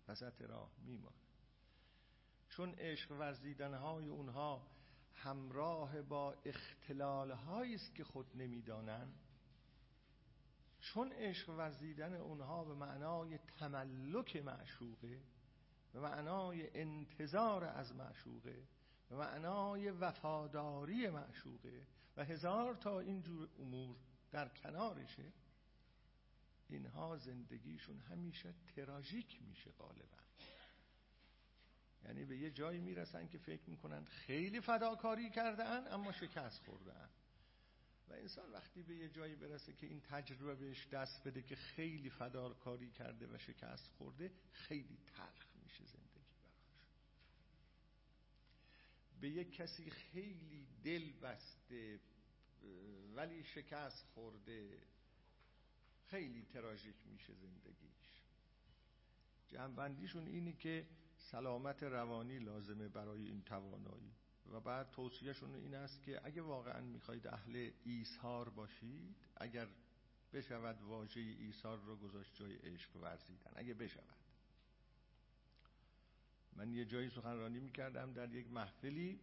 وسط راه میمان چون عشق ورزیدن های اونها همراه با اختلال است که خود نمی‌دانند چون عشق ورزیدن اونها به معنای تملک معشوقه به معنای انتظار از معشوقه معنای وفاداری معشوقه و هزار تا اینجور امور در کنارشه اینها زندگیشون همیشه تراژیک میشه غالبا. یعنی به یه جایی می‌رسن که فکر می‌کنن خیلی فداکاری کردن اما شکست خوردن و انسان وقتی به یه جایی برسه که این تجربه بهش دست بده که خیلی فداکاری کرده و شکست خورده خیلی تلخ میشه زندگی براش به یک کسی خیلی دل بسته ولی شکست خورده. خیلی تراژیک میشه زندگیش. جنبندیشون اینی که سلامت روانی لازمه برای این توانایی. و بعد توصیهشون این است که اگه واقعا می‌خواید اهل ایثار باشید اگر بشود واژه ایثار رو گذاشت جای عشق ورزیدن. اگه بشود. من یه جایی سخنرانی می‌کردم در یک محفلی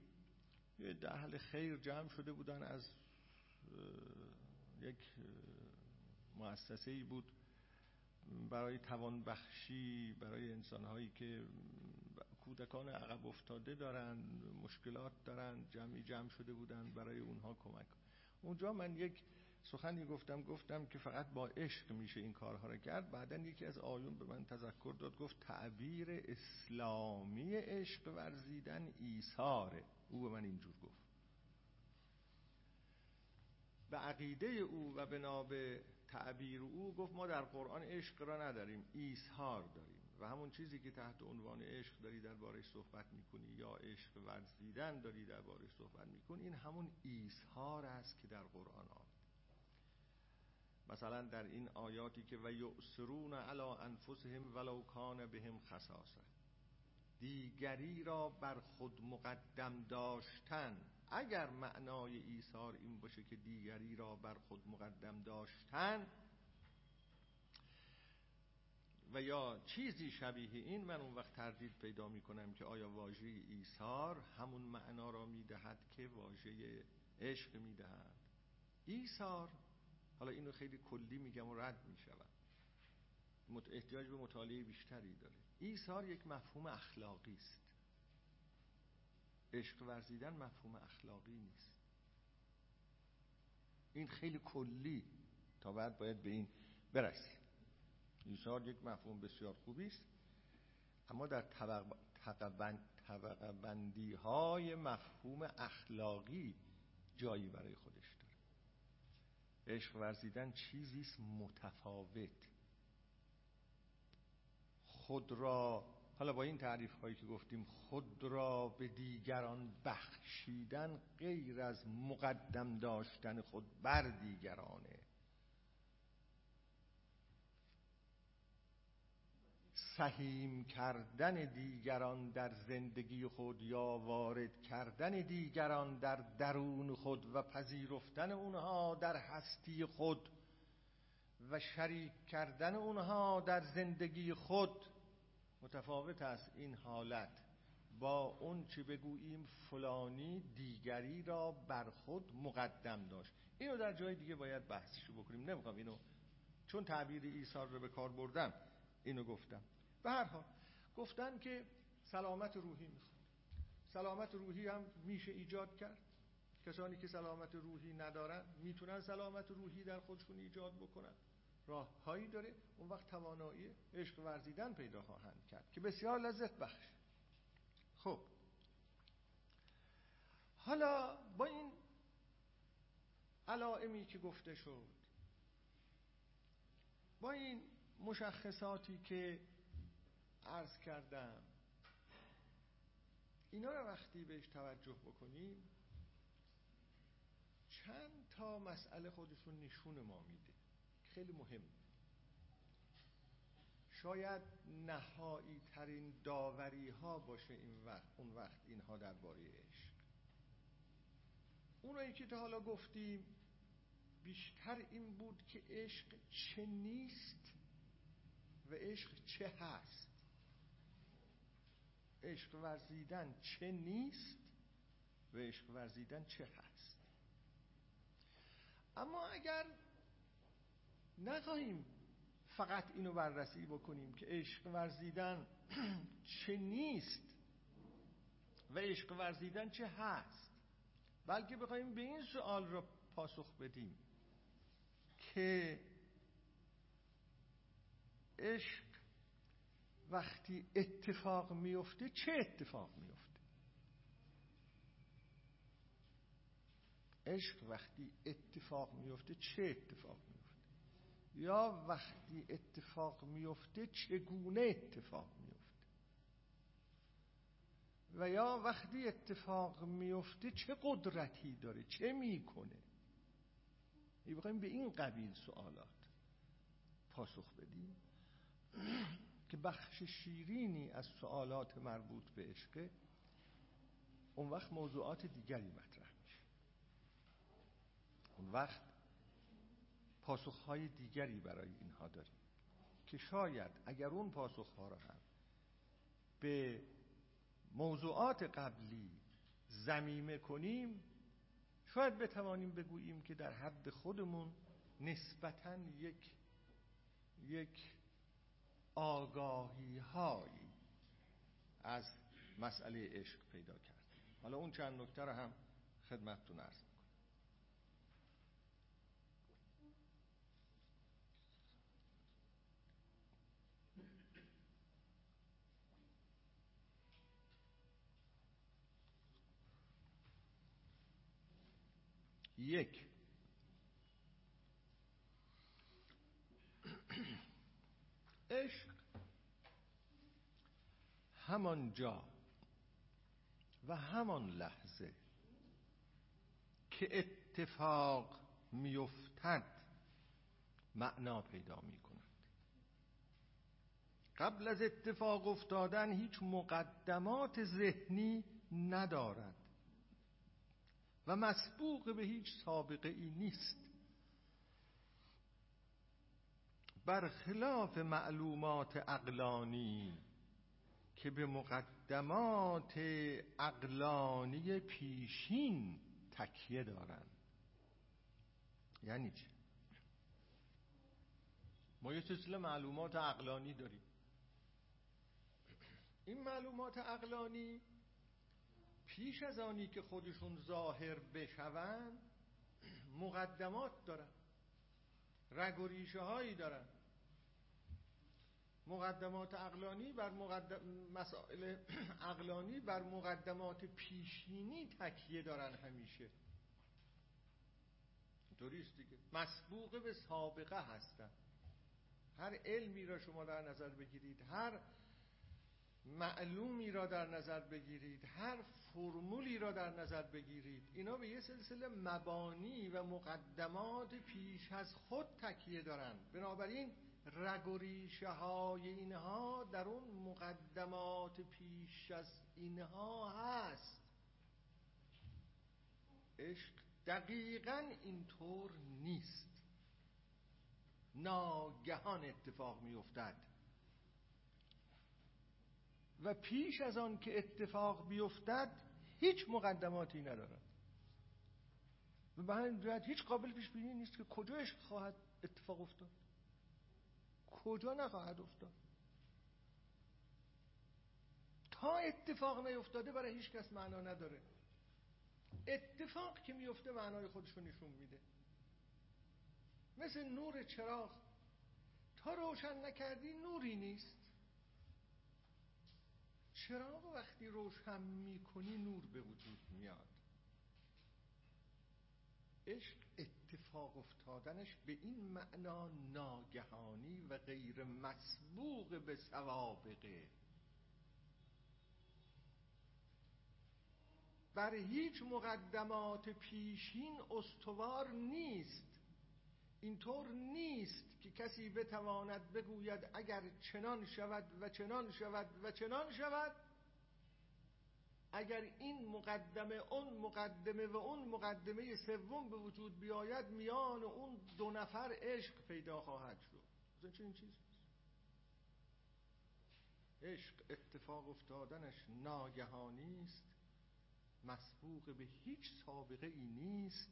یه اهل خیر جمع شده بودن از یک مؤسسه ای بود برای توانبخشی برای انسانهایی که کودکان عقب افتاده دارن مشکلات دارن جمعی جمع شده بودن برای اونها کمک. اونجا من یک سخنی گفتم گفتم که فقط با عشق میشه این کارها رو کرد. بعدا یکی از آیون به من تذکر داد گفت تعبیر اسلامی عشق ورزیدن ایثاره. او به من اینجور گفت. به عقیده او و بنا به تعبیر او گفت ما در قرآن عشق را نداریم ایثار داریم. و همون چیزی که تحت عنوان عشق داری دربارش صحبت می‌کنی یا عشق ورزیدن داری دربارش صحبت می‌کنی این همون ایثار است که در قرآن آمد مثلا در این آیاتی که و یؤثرون علی انفسهم ولو کان بهم خصاصه. دیگری را بر خود مقدم داشتن. اگر معنای ایثار این باشه که دیگری را بر خود مقدم داشتن و یا چیزی شبیه این من اون وقت تردید پیدا می کنم که آیا واژه ایثار همون معنا را می‌دهد که واژه عشق می‌دهد. ایثار حالا اینو خیلی کلی میگم و رد می‌شوم احتیاج به مطالعه بیشتری داره. ایثار یک مفهوم اخلاقی است. عشق ورزیدن مفهوم اخلاقی نیست. این خیلی کلی تا بعد باید به این برسیم. ایثار یک مفهوم بسیار خوبی است. اما در طبق, طبق بندی های مفهوم اخلاقی جایی برای خودش عشق ورزیدن چیزی است متفاوت. خود را حالا با این تعریف هایی که گفتیم خود را به دیگران بخشیدن غیر از مقدم داشتن خود بر دیگرانه. سهیم کردن دیگران در زندگی خود یا وارد کردن دیگران در درون خود و پذیرفتن اونها در هستی خود و شریک کردن اونها در زندگی خود متفاوت است این حالت. با اون چی بگوییم؟ فلانی دیگری را بر خود مقدم داشت. اینو در جای دیگه باید بحثشو بکنیم. نمی‌خوام اینو چون تعبیر ایثار رو به کار بردم اینو گفتم. به هر حال گفتن که سلامت روحی می‌خواد. سلامت روحی هم میشه ایجاد کرد. کسانی که سلامت روحی ندارن می‌تونن سلامت روحی در خودشون ایجاد بکنن. راه هایی داره. اون وقت توانایی عشق ورزیدن پیدا خواهند کرد که بسیار لذت بخش. خب. حالا با این علائمی که گفته شد با این مشخصاتی که عرض کردم. اینا رو وقتی بهش توجه بکنیم چند تا مسئله خودشون نشون ما میده خیلی مهم. شاید نهایی ترین داوری ها باشه این وقت اون وقت اینها درباره عشق. اونایی که تا حالا گفتیم بیشتر این بود که عشق چه نیست و عشق چه هست. عشق ورزیدن چه نیست و عشق ورزیدن چه هست. اما اگر نخواهیم فقط اینو بررسی بکنیم که عشق ورزیدن چه نیست و عشق ورزیدن چه هست بلکه بخوایم به این سوال را پاسخ بدیم که عشق وقتی اتفاق میفته چه اتفاق میفته؟ عشق وقتی اتفاق میفته چه اتفاق میفته؟ یا وقتی اتفاق میفته چگونه اتفاق میفته؟ و یا وقتی اتفاق میفته چه قدرتی داره؟ چه می‌کنه؟ ای بخوایم به این قبیل سوالات پاسخ بدیم. که بخش شیرینی از سوالات مربوط به عشقه اون وقت موضوعات دیگری مطرح میشه. اون وقت پاسخهای دیگری برای اینها داریم که شاید اگر اون پاسخها را هم به موضوعات قبلی زمیمه کنیم شاید بتوانیم بگوییم که در حد خودمون نسبتا یک یک آگاهی هایی از مسئله عشق پیدا کرد. حالا اون چند نکته رو هم خدمتتون عرض یک عشق همان جا و همان لحظه که اتفاق میافتد معنا پیدا می کند قبل از اتفاق افتادن هیچ مقدمات ذهنی ندارد و مسبوق به هیچ سابقه ای نیست. برخلاف معلومات اقلانی که به مقدمات اقلانی پیشین تکیه دارند یعنی چه ما یه سلسله معلومات اقلانی داریم. این معلومات اقلانی پیش از آنی که خودشون ظاهر بشوند مقدمات دارن. رگ و ریشه هایی دارن. مقدمات اقلانی بر مقدم... مسائل اقلانی بر مقدمات پیشینی تکیه دارن همیشه. اینطوریست دیگه. مسبوق به سابقه هستن. هر علمی را شما در نظر بگیرید هر معلومی را در نظر بگیرید هر فرمولی را در نظر بگیرید اینا به یه سلسله مبانی و مقدمات پیش از خود تکیه دارند بنابراین رگ و ریشه های اینها در اون مقدمات پیش از اینها هست. عشق دقیقا اینطور نیست. ناگهان اتفاق میافتد. و پیش از آن که اتفاق بیفتد هیچ مقدماتی ندارد. و به همین هیچ قابل پیش بینی نیست که کجا عشق خواهد اتفاق افتاد. کجا نخواهد افتاد. تا اتفاق نیفتاده برای هیچ کس معنا نداره. اتفاق که میفته معنای خودش رو نشون میده. مثل نور چراغ. تا روشن نکردی نوری نیست. چراغ وقتی روشن می‌کنی نور به وجود میاد. عشق اتفاق افتادنش به این معنا ناگهانی و غیر مسبوق به سوابقه بر هیچ مقدمات پیشین استوار نیست. اینطور نیست که کسی بتواند بگوید اگر چنان شود و چنان شود و چنان شود اگر این مقدمه اون مقدمه و اون مقدمه سوم به وجود بیاید میان اون دو نفر عشق پیدا خواهد شد. این چنین چیز عشق اتفاق افتادنش ناگهانی است. مسبوق به هیچ سابقه ای نیست.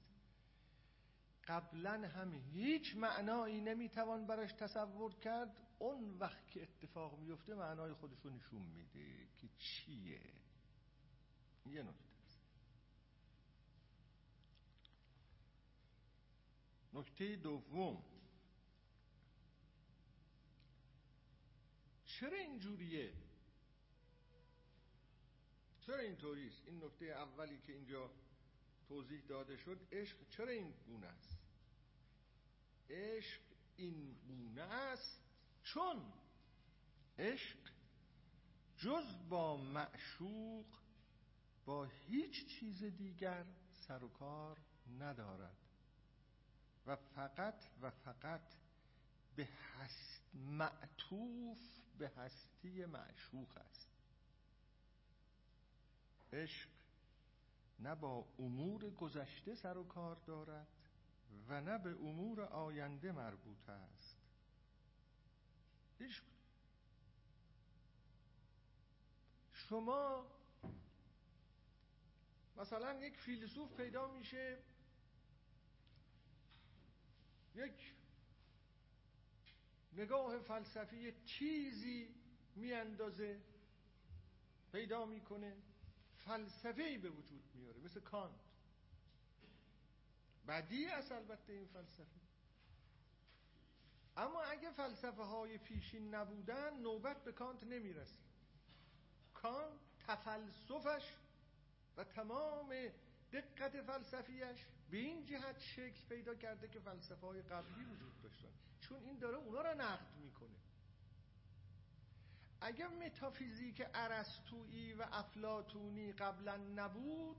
قبلا هم هیچ معنایی نمی‌توان براش تصور کرد. اون وقت که اتفاق میفته معنای خودش رو نشون میده که چیه؟ یه نکته نکته دوم. چرا اینجوریه؟ چرا اینطوریست این نکته اولی که اینجا توضیح داده شد عشق چرا این گونه است؟ عشق این گونه است چون عشق جز با معشوق با هیچ چیز دیگر سر و کار ندارد. و فقط و فقط به هست معطوف به هستی معشوق است. عشق نه با امور گذشته سر و کار دارد و نه به امور آینده مربوط است. عشق. شما مثلا یک فیلسوف پیدا میشه یک نگاه فلسفی چیزی میاندازه پیدا می‌کنه فلسفه به وجود میاره مثل کانت. بدی است البته این فلسفه. اما اگه فلسفه های پیشین نبودن نوبت به کانت نمی‌رسه کانت تفلسفش و تمام دقت فلسفیش به این جهت شکل پیدا کرده که فلسفه های قبلی وجود داشتن. چون این داره اونا را نقد می‌کنه. اگر متافیزیک ارسطویی و افلاتونی قبلا نبود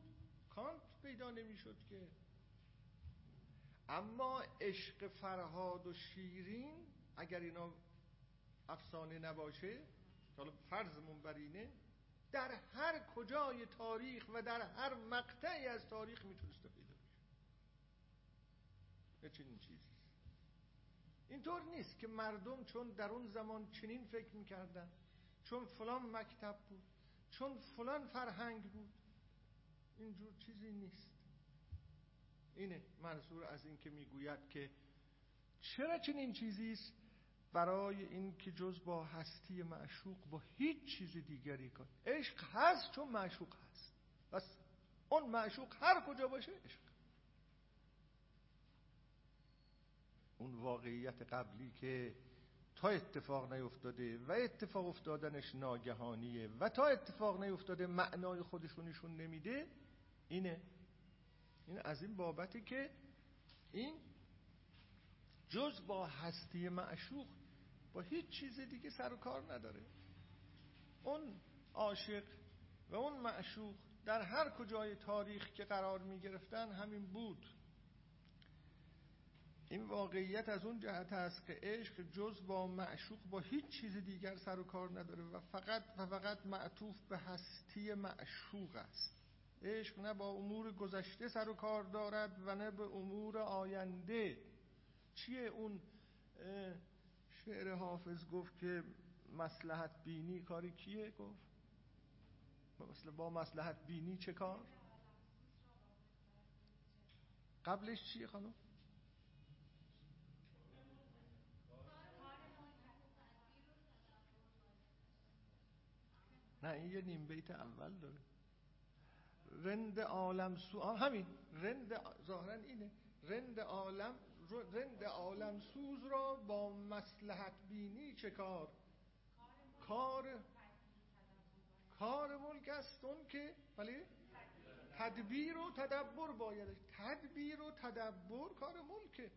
کانت پیدا نمی‌شد که. اما عشق فرهاد و شیرین اگر اینا افسانه نباشه حالا فرضمون بر اینه در هر کجای تاریخ و در هر مقطعی از تاریخ می‌تونسته پیدا بشه. چنین چیزی. اینطور نیست که مردم چون در اون زمان چنین فکر می‌کردن چون فلان مکتب بود چون فلان فرهنگ بود اینجور چیزی نیست. اینه منظور از این که می‌گوید که چرا چنین چیزی است؟ برای این که جز با هستی معشوق با هیچ چیز دیگری کن عشق هست چون معشوق هست. بس اون معشوق هر کجا باشه عشق. اون واقعیت قبلی که تا اتفاق نیفتاده و اتفاق افتادنش ناگهانیه و تا اتفاق نیفتاده معنای خودشونشون نمیده اینه. این از این بابتی که این جز با هستی معشوق هیچ چیز دیگه سر و کار نداره. اون عاشق و اون معشوق در هر کجای تاریخ که قرار می گرفتن همین بود. این واقعیت از اون جهت است که عشق جز با معشوق با هیچ چیز دیگر سر و کار نداره و فقط و فقط معطوف به هستی معشوق است. عشق نه با امور گذشته سر و کار دارد و نه به امور آینده. چیه اون شعر حافظ گفت که مسلحت بینی کاری کیه؟ گفت. مثل با مسلحت بینی چه کار؟ قبلش چیه خانم؟ نه این یه نیم بیت اول داره. رند عالم سو همین. رند ظاهرا اینه. رند عالم رند عالم سوز را با مسلحت بینی چه کار؟ کار کار ملک است اون که ولی تدبیر و تدبر باید تدبیر و تدبر کار ملکه.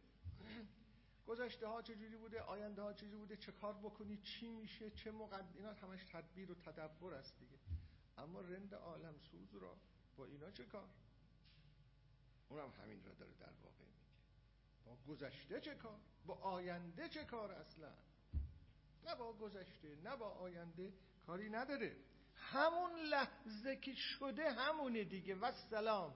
گذشته ها چجوری بوده؟ آینده ها چجوری بوده؟ چه کار بکنی؟ چی میشه؟ چه مقدم اینا همش تدبیر و تدبر است دیگه. اما رند عالم سوز را با اینا چه کار؟ اونم همین را داره در واقع با گذشته چه کار؟ با آینده چه کار اصلا؟ نه با گذشته نه با آینده کاری نداره. همون لحظه که شده همونه دیگه. و سلام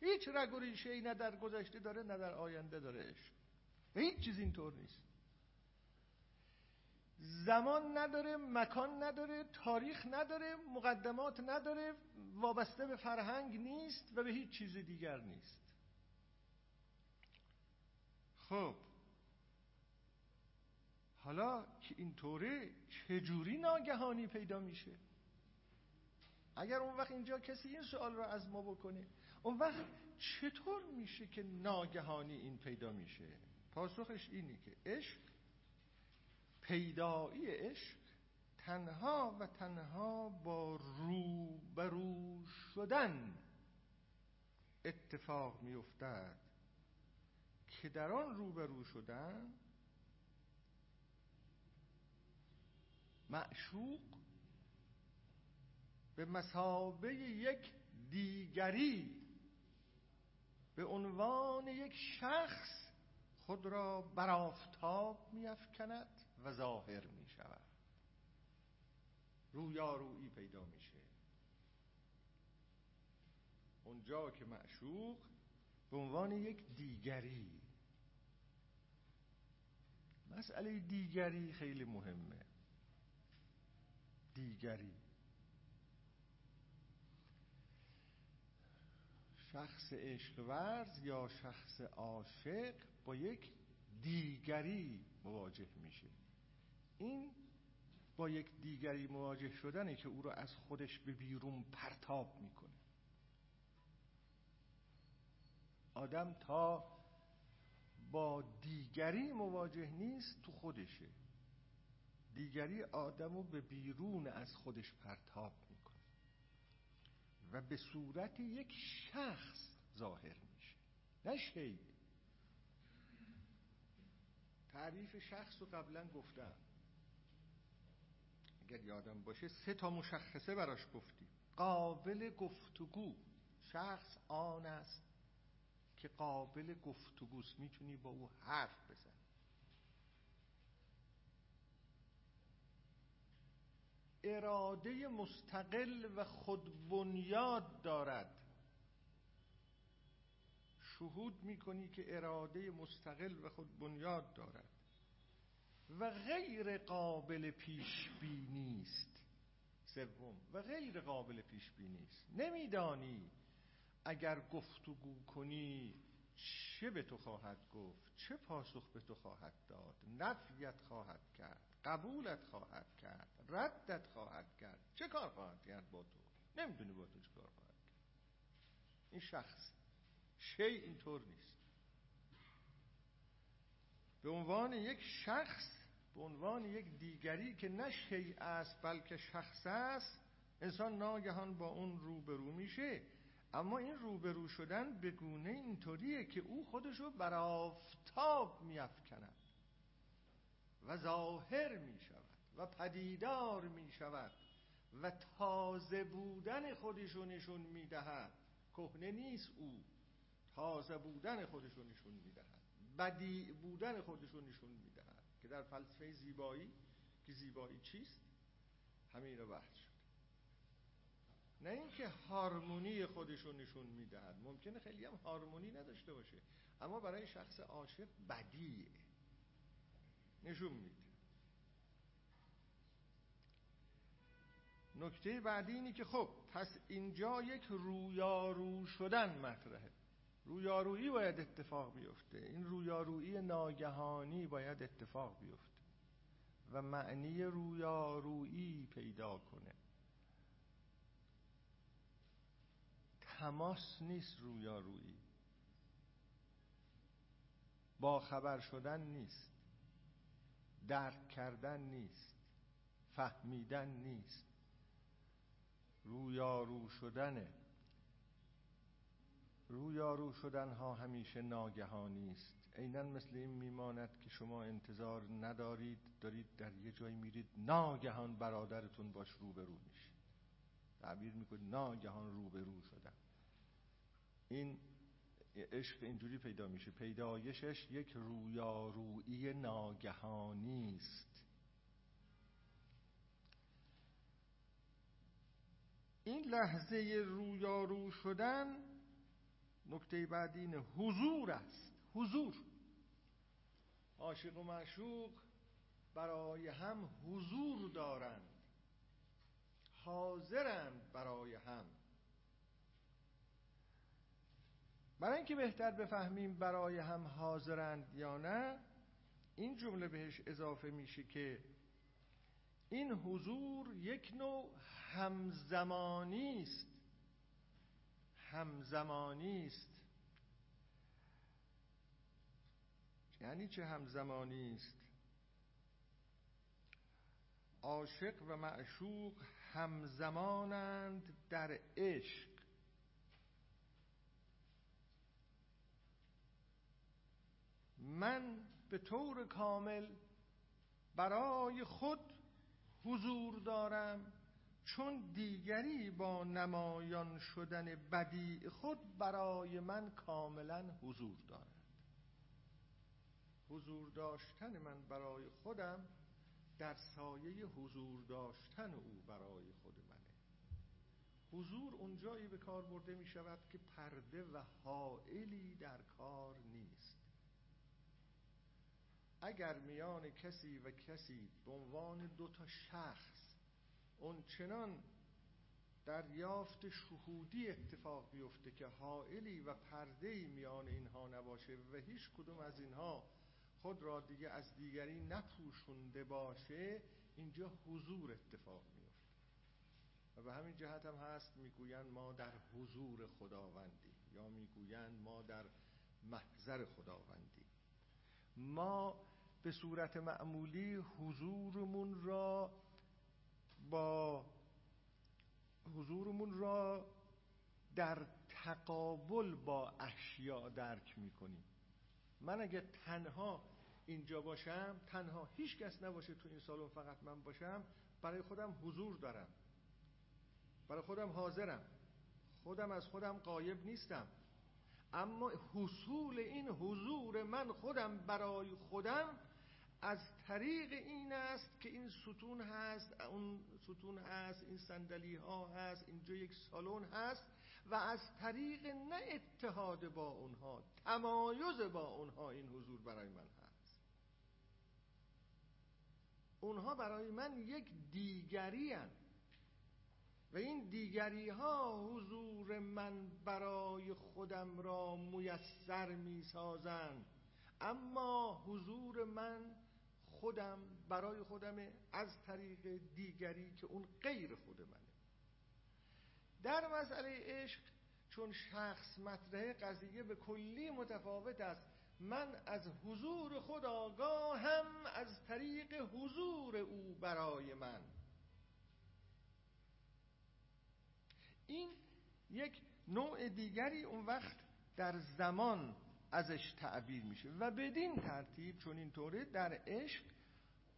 هیچ رگ و ریشه نه در گذشته داره نه در آینده داره هیچ چیز اینطور نیست. زمان نداره مکان نداره تاریخ نداره مقدمات نداره وابسته به فرهنگ نیست و به هیچ چیز دیگر نیست. خب. حالا که اینطوره چجوری ناگهانی پیدا میشه؟ اگر اون وقت اینجا کسی این سوال را از ما بکنه اون وقت چطور میشه که ناگهانی این پیدا میشه؟ پاسخش اینی که عشق پیدایی عشق تنها و تنها با روبرو شدن اتفاق میافتد. که در آن روبرو شدن معشوق به مسابه یک دیگری به عنوان یک شخص خود را بر آفتاب میافکند و ظاهر می شود رویارویی پیدا میشه. اونجا که معشوق به عنوان یک دیگری مسئله دیگری خیلی مهمه. دیگری. شخص عشق ورز یا شخص عاشق با یک دیگری مواجه میشه. این با یک دیگری مواجه شدنه که او را از خودش به بیرون پرتاب می‌کنه. آدم تا با دیگری مواجه نیست تو خودشه. دیگری آدمو به بیرون از خودش پرتاب می‌کنه و به صورت یک شخص ظاهر میشه. نه شی تعریف شخص رو قبلا گفتم. اگر یادم باشه سه تا مشخصه براش گفتیم. قابل گفتگو شخص آن است که قابل گفتگوست. می‌تونی با او حرف بزنی. اراده مستقل و خودبنیاد دارد. شهود می‌کنی که اراده مستقل و خودبنیاد دارد. و غیر قابل پیش بینی است. سوم. و غیر قابل پیش بینی است. نمیدانی اگر گفتگو کنی چه به تو خواهد گفت؟ چه پاسخ به تو خواهد داد؟ نفیت خواهد کرد قبولت خواهد کرد ردت خواهد کرد. چه کار خواهد کرد با تو؟ نمی‌دونی با تو چه کار خواهد کرد. این شخص شی اینطور نیست. به عنوان یک شخص به عنوان یک دیگری که نه شیء است بلکه شخص است انسان ناگهان با اون روبرو میشه. اما این روبرو شدن به گونه اینطوریه که او خودشو بر آفتاب و ظاهر می شود و پدیدار می شود و تازه بودن خودشو نشون می‌دهد. کهنه نیست او. تازه بودن خودشو نشون می‌دهد. بدی بودن خودشون نشون می‌دهد. که در فلسفه زیبایی که زیبایی چیست؟ همین رو بحث نه اینکه هارمونی خودشون نشون می‌دهد. ممکنه خیلی هم هارمونی نداشته باشه. اما برای شخص عاشق بدیه. نشون میده. نکته بعدی اینی که خب پس اینجا یک رویارو شدن مطرحه. رویارویی باید اتفاق بیفته. این رویارویی ناگهانی باید اتفاق بیفته و معنی رویارویی پیدا کنه. تماس نیست رویارویی. با خبر شدن نیست. درک کردن نیست. فهمیدن نیست. رویارو شدنه رویارو شدن ها همیشه ناگهانی است عینا مثل این میماند که شما انتظار ندارید دارید در یه جایی میرید ناگهان برادرتون باش روبرو میشه تعبیر می‌کنید ناگهان روبرو شدن. این عشق اینجوری پیدا میشه. پیدایشش یک رویارویی ناگهانی است. این لحظه رویارو شدن نکته بعدی اینه. حضور است. حضور. عاشق و معشوق برای هم حضور دارند. حاضرند برای هم. برای اینکه بهتر بفهمیم برای هم حاضرند یا نه این جمله بهش اضافه میشه که این حضور یک نوع همزمانی است. همزمانی است. یعنی چه همزمانی است؟ عاشق و معشوق همزمانند در عشق. من به طور کامل برای خود حضور دارم چون دیگری با نمایان شدن بدی خود برای من کاملا حضور دارد. حضور داشتن من برای خودم در سایه حضور داشتن او برای خود منه. حضور اونجایی به کار برده می شود که پرده و حائلی در کار نیست. اگر میان کسی و کسی به عنوان دو تا شخص اون چنان دریافت شهودی اتفاق بیفته که حائلی و پردهی میان اینها نباشه و هیچ کدوم از اینها خود را دیگه از دیگری نپوشونده باشه اینجا حضور اتفاق میفته و به همین جهت هم هست می‌گویند ما در حضور خداوندی یا می‌گویند ما در محضر خداوندی. ما به صورت معمولی حضورمون را با حضورمون را در تقابل با اشیاء درک می‌کنیم. من اگه تنها اینجا باشم تنها هیچ کس نباشه تو این سالن فقط من باشم برای خودم حضور دارم. برای خودم حاضرم. خودم از خودم قایب نیستم. اما حصول این حضور من خودم برای خودم از طریق این است که این ستون هست اون ستون هست این صندلی ها هست اینجا یک سالن هست و از طریق نه اتحاد با اونها تمایز با اونها این حضور برای من هست. اونها برای من یک دیگری هست و این دیگری ها حضور من برای خودم را میسر می سازند اما حضور من خودم برای خودمه از طریق دیگری که اون غیر خود منه. در مسئله عشق چون شخص مطرح قضیه به کلی متفاوت است من از حضور خود آگاهم از طریق حضور او برای من. این یک نوع دیگری اون وقت در زمان ازش تعبیر میشه و بدین ترتیب چون اینطوره در عشق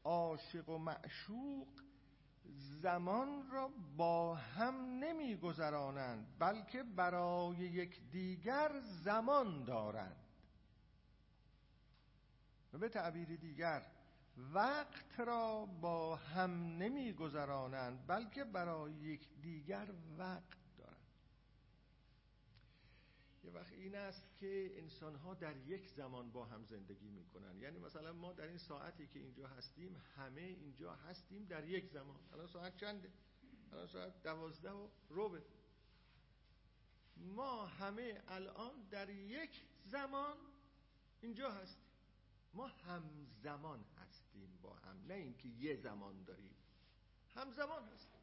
عاشق و معشوق زمان را با هم نمیگذرانند بلکه برای یک دیگر زمان دارند. و به تعبیر دیگر وقت را با هم نمی گذرانند بلکه برای یک دیگر وقت یه وقت این است که انسان ها در یک زمان با هم زندگی می کنند یعنی مثلا ما در این ساعتی که اینجا هستیم همه اینجا هستیم در یک زمان. الان ساعت چنده؟ الان ساعت دوازده و روبه. ما همه الان در یک زمان اینجا هستیم. ما همزمان هستیم با هم. نه اینکه یه زمان داریم. همزمان هستیم.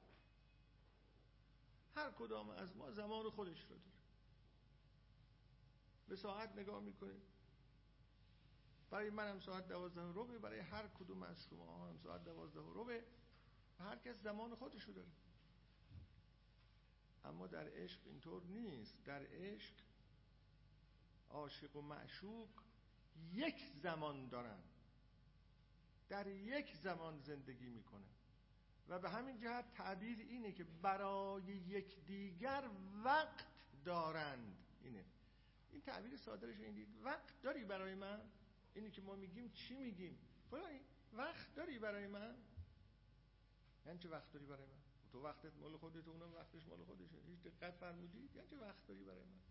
هر کدام از ما زمان خودش رو داره. به ساعت نگاه می‌کنیم برای من هم ساعت دوازده روبه برای هر کدوم از شما هم ساعت دوازده روبه. هر کس زمان خودش رو داره. اما در عشق اینطور نیست. در عشق عاشق و معشوق یک زمان دارن. در یک زمان زندگی می‌کنن. و به همین جهت تعبیر اینه که برای یک دیگر وقت دارند اینه. این تعبیر صادرش این وقت داری برای من؟ اینی که ما میگیم چی میگیم؟ فلانی وقت داری برای من؟ یعنی چه وقت داری برای من؟ تو وقتت مال خودت اونم وقتش مال خودشه. هیچ دقت فرمودید؟ یعنی چه وقت داری برای من؟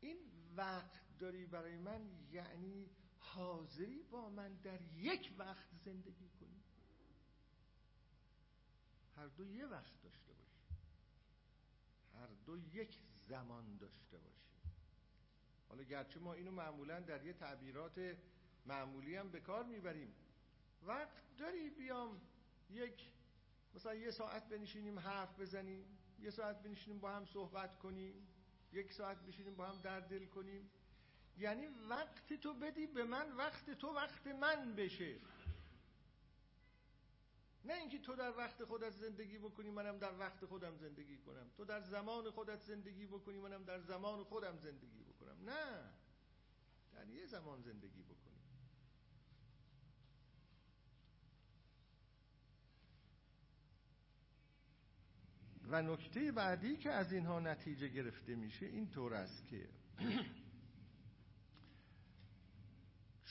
این وقت داری برای من یعنی حاضری با من در یک وقت زندگی کنی. هر دو یه وقت داشته باشی. هر دو یک زمان داشته باشی حالا گرچه ما اینو معمولا در یه تعبیرات معمولی هم به کار می‌بریم. وقت داری بیام یک مثلا یه ساعت بنشینیم حرف بزنیم یه ساعت بنشینیم با هم صحبت کنیم یک ساعت بشینیم با هم در دل کنیم. یعنی وقت تو بدی به من وقت تو وقت من بشه. نه اینکه تو در وقت خودت زندگی بکنی منم در وقت خودم زندگی کنم. تو در زمان خودت زندگی بکنی منم در زمان خودم زندگی بکنم. نه. در یه زمان زندگی بکنی. و نکته بعدی که از اینها نتیجه گرفته میشه این طور است که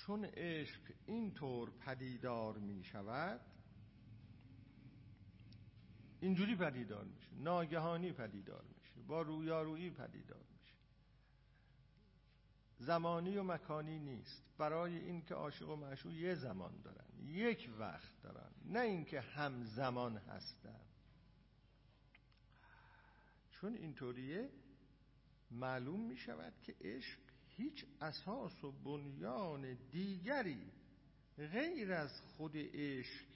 چون عشق اینطور پدیدار می شود اینجوری پدیدار میشه. ناگهانی پدیدار میشه. با رویارویی پدیدار میشه. زمانی و مکانی نیست. برای اینکه عاشق و معشوق یه زمان دارن. یک وقت دارن. نه اینکه همزمان هستن. چون اینطوریه معلوم می شود که عشق هیچ اساس و بنیان دیگری غیر از خود عشق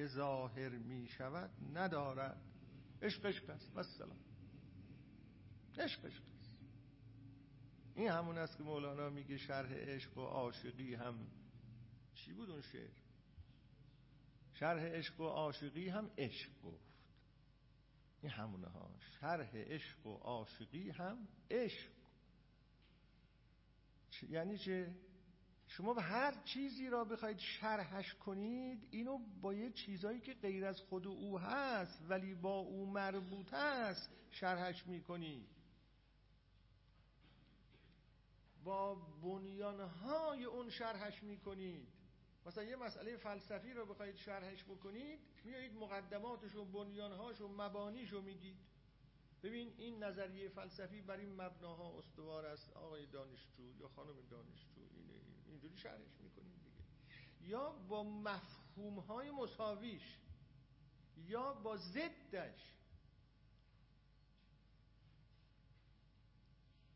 که ظاهر می شود ندارد. عشق عشق و سلام عشق عشق این همون است که مولانا میگه شرح عشق و عاشقی هم. چی بود اون شعر؟ شرح عشق و عاشقی هم عشق گفت. این همونه ها. شرح عشق و عاشقی هم عشق. یعنی چه؟ شما هر چیزی را بخواید شرحش کنید اینو با یه چیزایی که غیر از خود او هست ولی با او مربوط است شرحش می‌کنید با بنیانهای اون شرحش می‌کنید. مثلا یه مسئله فلسفی رو بخواید شرحش بکنید میایید مقدماتش و بنیانهاش و مبانیش رو میگید. ببین این نظریه فلسفی بر این مبناها استوار است آقای دانشجو یا خانم دانشجو اینجوری شرحش می‌کنیم دیگه. یا با مفهومهای مساویش یا با ضدش.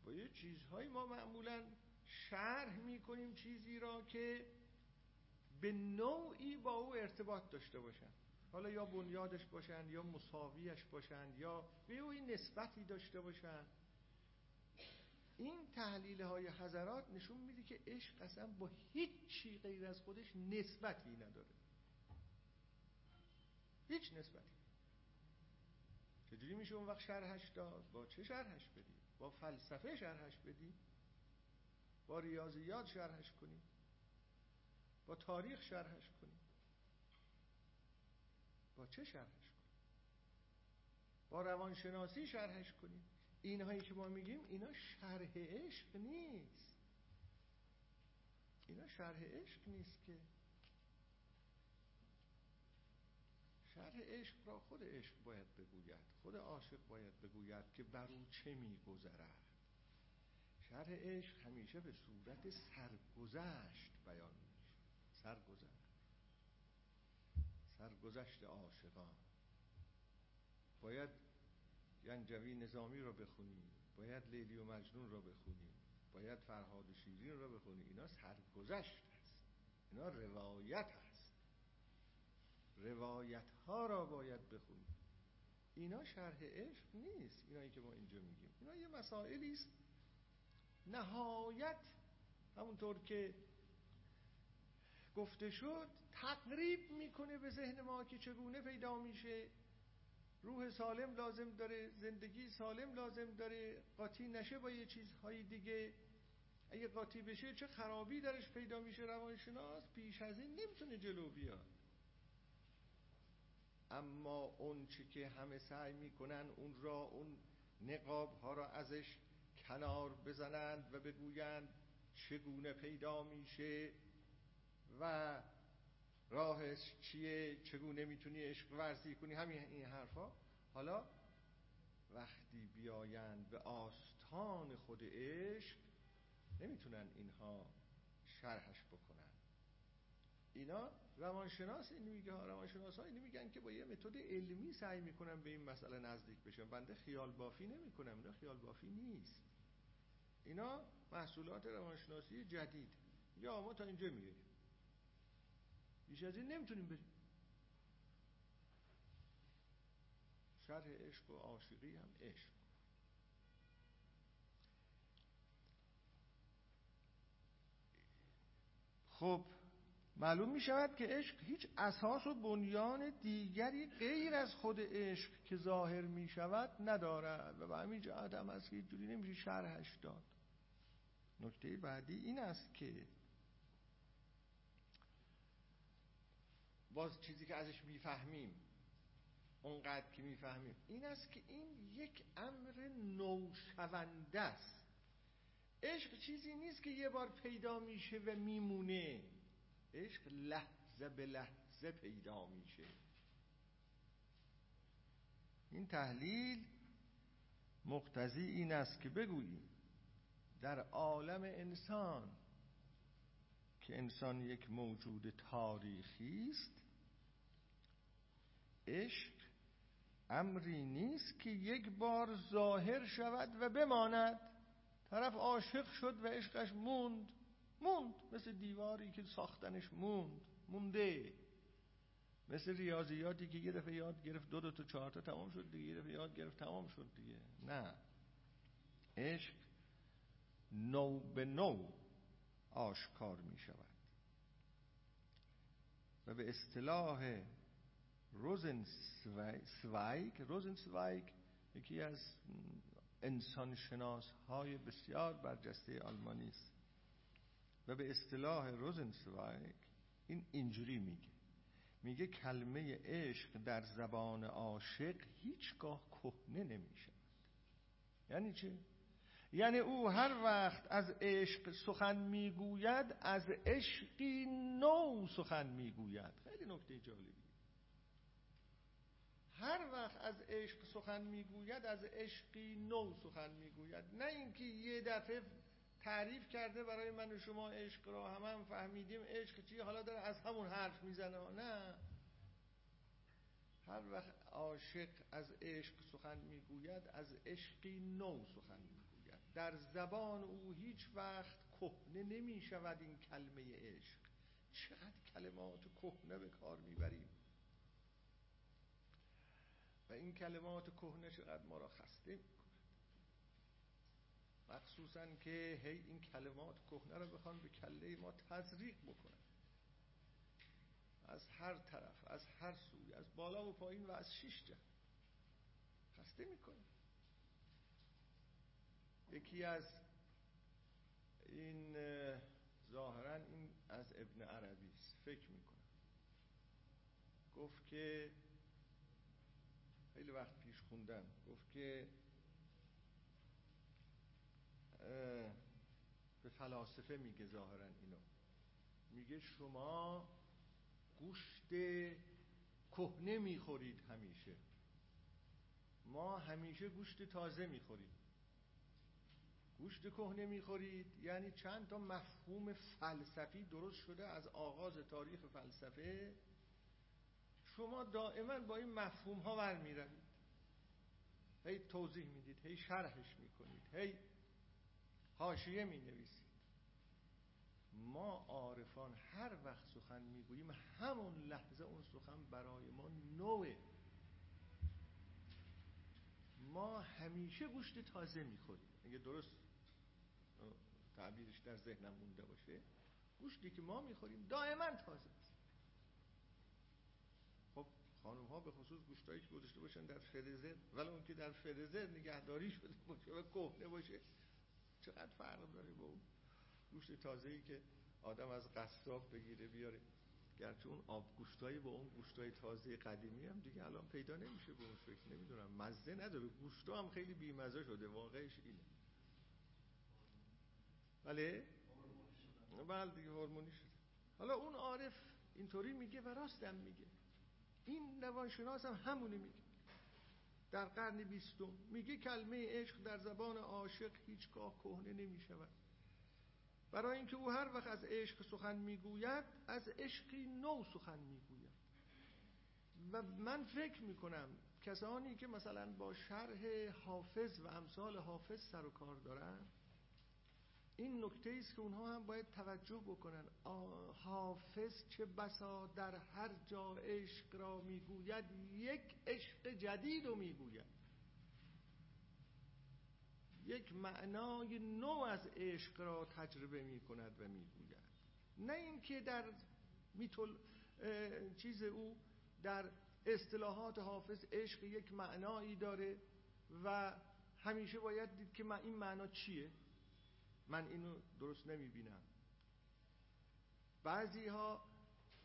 با یه چیزهایی ما معمولا شرح می‌کنیم چیزی را که به نوعی با او ارتباط داشته باشن. حالا یا بنیادش باشن یا مساویش باشن یا به او نسبتی داشته باشن. این تحلیل های حضرات نشون میده که عشق اصلا با هیچ چی غیر از خودش نسبتی نداره. هیچ نسبتی. چجوری میشه اون وقت شرحش داد؟ با چه شرحش بدی؟ با فلسفه شرحش بدی؟ با ریاضیات شرحش کنی؟ با تاریخ شرحش کنی؟ با چه شرحش کنی؟ با روانشناسی شرحش کنی؟ اینهایی که ما میگیم اینا شرح عشق نیست. اینا شرح عشق نیست که. شرح عشق را خود عشق باید بگوید خود عاشق باید بگوید که بر او چه میگذرد. شرح عشق همیشه به صورت سرگذشت بیان میشه. سرگذشت. سرگذشت عاشقان. باید ینجوی نظامی رو بخونیم باید لیلی و مجنون رو بخونیم باید فرهاد شیرین رو بخونیم اینا سرگذشت هست. اینا روایت هست. روایت ها را باید بخونیم اینا شرح عشق نیست اینایی که ما اینجا میگیم. اینا یه مسائلی است. نهایت همونطور که گفته شد تقریب می‌کنه به ذهن ما که چگونه پیدا میشه. روح سالم لازم داره زندگی سالم لازم داره قاطی نشه با یه چیزهای دیگه. اگه قاطی بشه چه خرابی درش پیدا میشه؟ روانشناس پیش از این نمی‌تونه جلو بیاد. اما اون چی که همه سعی می‌کنن اون را اون نقاب ها را ازش کنار بزنند و بگویند چگونه پیدا میشه و راهش چیه؟ چگونه می‌تونی عشق ورزی کنی؟ همین این حرفا. حالا وقتی بیایند به آستان خود عشق نمی‌تونن اینها شرحش بکنن. اینا روانشناس این میگه روانشناس ها اینو میگن که با یه متد علمی سعی می‌کنن به این مسئله نزدیک بشن. بنده خیال بافی نمی‌کنم اینا خیال بافی نیست. اینا محصولات روانشناسی جدید. یا ما تا اینجا میگه بیش از این نمی‌تونیم بریم. شرح عشق و عاشقی هم عشق. خب معلوم می شود که عشق هیچ اساس و بنیان دیگری غیر از خود عشق که ظاهر می شود ندارد و به همین جهت هم از که جوری نمیشه شرحش داد. نکته بعدی این است که باز چیزی که ازش می‌فهمیم اونقدر که می‌فهمیم. این است که این یک امر نوشونده است. عشق چیزی نیست که یه بار پیدا میشه و میمونه. عشق لحظه به لحظه پیدا میشه. این تحلیل مقتضی این است که بگوییم در عالم انسان که انسان یک موجود تاریخی است عشق امری نیست که یک بار ظاهر شود و بماند. طرف عاشق شد و عشقش موند. موند. مثل دیواری که ساختنش موند. مونده. مثل ریاضیاتی که یه یاد گرفت دو دو تا چهار تا تمام شد دیگه. یه یاد گرفت تمام شد دیگه. نه. عشق نو به نو آشکار می شود و به اصطلاح روزنسوایگ روزنسوایگ یکی از انسان شناس های بسیار برجسته آلمانی است. و به اصطلاح روزنسوایگ این اینجوری میگه. میگه کلمه عشق در زبان عاشق هیچگاه کهنه نمیشه یعنی چه؟ یعنی او هر وقت از عشق سخن می‌گوید از عشقی نو سخن می‌گوید. خیلی نکته جالبی. هر وقت از عشق سخن می‌گوید از عشقی نو سخن می‌گوید. نه اینکه یه دفعه تعریف کرده برای من و شما عشق را هم هم فهمیدیم عشق چی حالا داره از همون حرف می‌زنه. نه. هر وقت عاشق از عشق سخن می‌گوید از عشقی نو سخن می‌گوید. در زبان او هیچ وقت کهنه نمی شود این کلمه عشق. چقدر کلمات کهنه به کار می‌بریم. و این کلمات کهنه چقدر ما را خسته می‌کند. مخصوصا که هی این کلمات کهنه رو بخوان به کله ما تزریق بکنن. از هر طرف از هر سوی از بالا و پایین و از شیش جهت. خسته می‌کنه یکی از این ظاهرا این از ابن عربی فکر می‌کنم. گفت که خیلی وقت پیش خوندم. گفت که به فلاسفه میگه ظاهرا اینو. میگه شما گوشت کهنه می‌خورید همیشه. ما همیشه گوشت تازه می‌خوریم. گوشت کهنه می‌خورید یعنی چند تا مفهوم فلسفی درست شده از آغاز تاریخ فلسفه شما دائما با این مفهوم ها برمیروید هی توضیح می‌دید هی شرحش می‌کنید هی حاشیه می نویسید ما عارفان هر وقت سخن می‌گوییم همون لحظه اون سخن برای ما نوه. ما همیشه گوشت تازه می‌خوریم. اگه درست تعبیرش در ذهنم مونده باشه گوشتی که ما می‌خوریم دائما تازه است. خانم ها به خصوص گوشتایی که گذاشته باشن در فرزر ولی اون که در فرزر نگهداری شده باشه و کهنه باشه چقدر فرق داره با اون گوشت تازه ای که آدم از قصاب بگیره بیاره؟ گرچه اون آب گوشتایی با اون گوشتای تازه قدیمی هم دیگه الان پیدا نمیشه به اون شکل نمی‌دونم. مزه نداره. گوشتا هم خیلی بیمزه شده. واقعش اینه. بله؟ بله دیگه هورمونی شده. حالا اون عارف اینطوری میگه و راستم میگه. این روانشناس هم همونه میگه. در قرن بیستم میگه کلمه عشق در زبان عاشق هیچگاه کهنه نمی‌شود. برای اینکه او هر وقت از عشق سخن می‌گوید از عشقی نو سخن می‌گوید. و من فکر می‌کنم کسانی که مثلا با شرح حافظ و امثال حافظ سر و کار دارن این نکته است که اونها هم باید توجه بکنن. حافظ چه بسا در هر جا عشق را می‌گوید یک عشق جدید رو می‌گوید. یک معنای نو از عشق را تجربه می کند و می‌گوید. نه اینکه در میتول چیز او در اصطلاحات حافظ عشق یک معنایی داره و همیشه باید دید که این معنا چیه. من اینو درست نمی بینم بعضی ها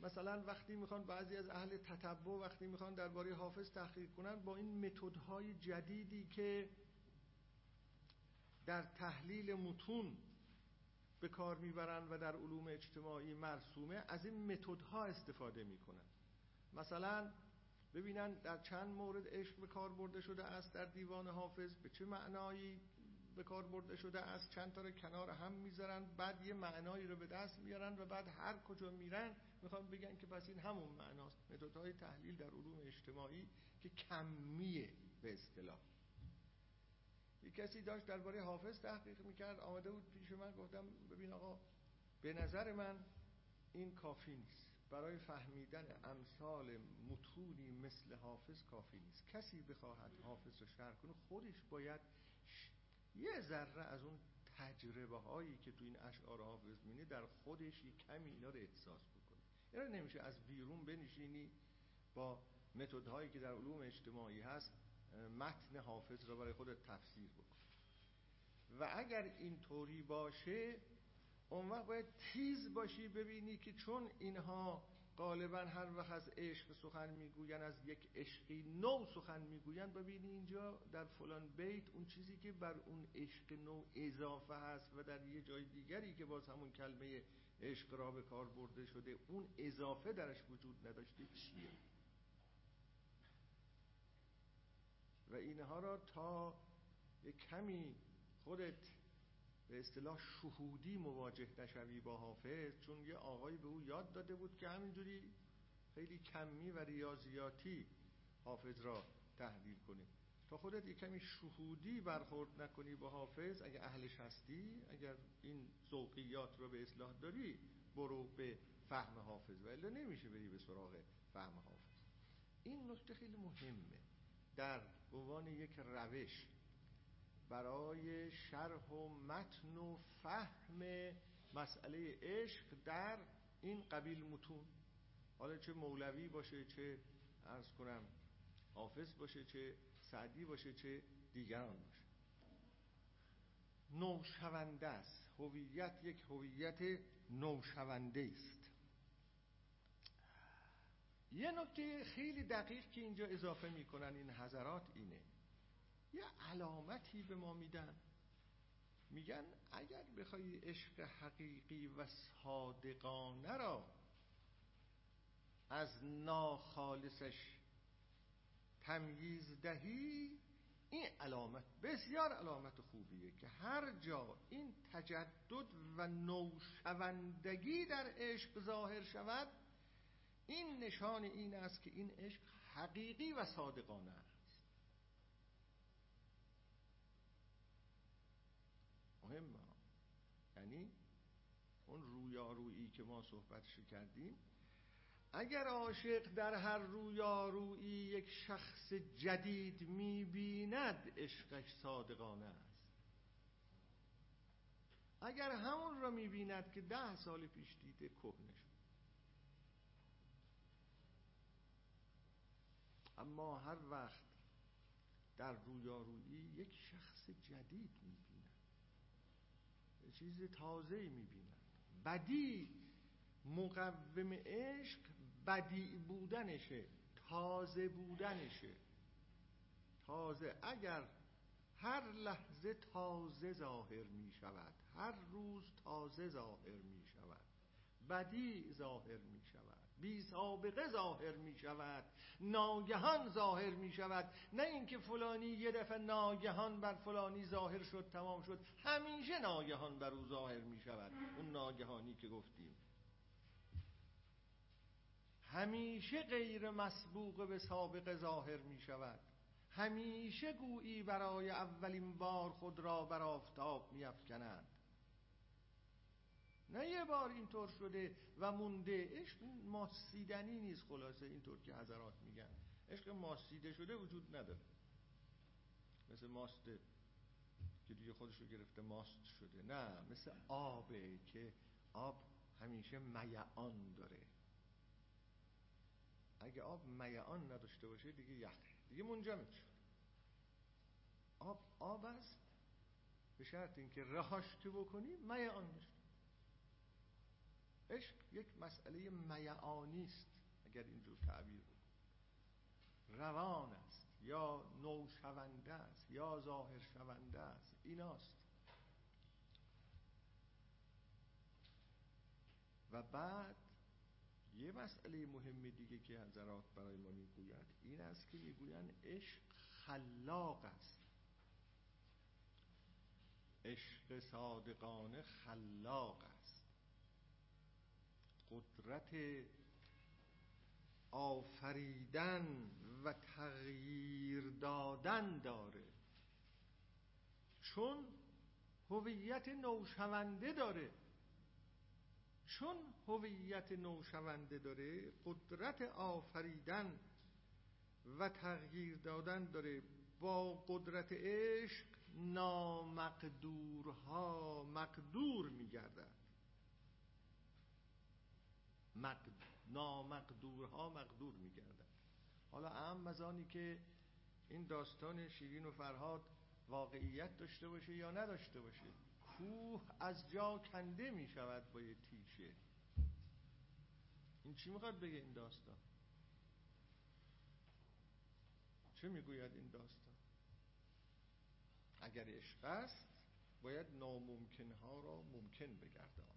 مثلا وقتی می‌خوان بعضی از اهل تتبع وقتی می‌خوان درباره حافظ تحقیق کنن با این متدهای جدیدی که در تحلیل متون به کار می‌برن و در علوم اجتماعی مرسومه از این متدها استفاده می‌کنن. مثلا ببینن در چند مورد عشق به کار برده شده است در دیوان حافظ به چه معنایی؟ به کار برده شده است چند تا رو کنار هم می‌ذارن بعد یه معنایی رو به دست میارن و بعد هر کجا میرن می‌خوان بگن که پس این همون معناست. متدهای تحلیل در علوم اجتماعی که کمیه به اصطلاح. یک کسی داشت درباره حافظ تحقیق می‌کرد آمده بود پیش من گفتم ببین آقا به نظر من این کافی نیست. برای فهمیدن امثال متونی مثل حافظ کافی نیست. کسی بخواهد حافظ رو شرح کنه خودش باید یه ذره از اون تجربه هایی که تو این اشعار حافظ مینه در خودش یک کمی اینا رو احساس بکنه اینا نمیشه از بیرون بنشینی با متدهایی که در علوم اجتماعی هست متن حافظ را برای خودت تفسیر بکن. و اگر این طوری باشه اون وقت باید تیز باشی ببینی که چون اینها غالبا هر وقت از عشق سخن می‌گوین از یک عشقی نو سخن می‌گوین ببینی اینجا در فلان بیت اون چیزی که بر اون عشق نو اضافه هست و در یه جای دیگری که باز همون کلمه عشق را به کار برده شده اون اضافه درش وجود نداشته چیه؟ و اینها را تا یک کمی خودت به اصطلاح شهودی مواجه نشوی با حافظ چون یه آقایی به او یاد داده بود که همینجوری خیلی کمی و ریاضیاتی حافظ را تحلیل کنی. تا خودت یک کمی شهودی برخورد نکنی با حافظ اگر اهلش هستی اگر این ذوقیات رو به اصلاح داری برو به فهم حافظ. و الا نمیشه بری به سراغ فهم حافظ. این نکته خیلی مهمه. در عنوان یک روش برای شرح و متن و فهم مسئله عشق در این قبیل متون. حالا چه مولوی باشه چه ارز کنم حافظ باشه چه سعدی باشه چه دیگران باشه. نوشونده است. هویت یک هویت نوشونده است. یه نکته خیلی دقیق که اینجا اضافه می‌کنن این حضرات اینه. یه علامتی به ما میدن. میگن اگر بخوای عشق حقیقی و صادقانه را از ناخالصش تمییز دهی این علامت بسیار علامت خوبیه که هر جا این تجدد و نوشوندگی در عشق ظاهر شود این نشان این است که این عشق حقیقی و صادقانه است. مهمه یعنی اون رویارویی که ما صحبتش کردیم اگر عاشق در هر رویارویی یک شخص جدید می‌بیند عشقش صادقانه است. اگر همون را می‌بیند که ده سال پیش دیده کهنه شد. اما هر وقت در رویارویی یک شخص جدید می‌بیند چیز تازه می‌بیند بدی مقوم عشق بدی بودنشه تازه بودنشه. تازه اگر هر لحظه تازه ظاهر می شود هر روز تازه ظاهر می شود بدی ظاهر می شود بی سابقه ظاهر می شود. ناگهان ظاهر می شود. نه اینکه فلانی یه دفعه ناگهان بر فلانی ظاهر شد تمام شد. همیشه ناگهان بر او ظاهر می شود. اون ناگهانی که گفتیم. همیشه غیر مسبوق به سابق ظاهر می شود. همیشه گویی برای اولین بار خود را بر آفتاب می افکند. نه یه بار اینطور شده و مونده. عشق ماسیدنی نیست خلاصه اینطور که حضرات میگن. عشق ماسیده شده وجود نداره. مثل ماست که دیگه خودش رو گرفته ماست شده. نه مثل آبه که آب همیشه میعان داره. اگه آب میعان نداشته باشه دیگه یخه. دیگه منجمد شد آب آب است. به شرط اینکه رهاش که بکنی میعان میشه. عشق یک مسئله میعانی است اگر اینجور تعبیر بود روان است یا نوشونده است یا ظاهر شونده است ایناست. و بعد یه مسئله مهم دیگه که حضرات برای ما می‌گوید این است که می‌گویند عشق خلاق است. عشق صادقانه خلاق است. قدرت آفریدن و تغییر دادن داره. چون هویت نوشونده داره. چون هویت نوشونده داره قدرت آفریدن و تغییر دادن داره. با قدرت عشق نامقدورها مقدور میگردد مقد... نامقدورها مقدور میگردد. حالا اهم از آنی که این داستان شیرین و فرهاد واقعیت داشته باشه یا نداشته باشه کوه از جا کنده می شود با یه تیشه. این چی می‌خواد بگه این داستان؟ چه می‌گوید این داستان؟ اگر عشق است باید ناممکنها را ممکن بگرداند.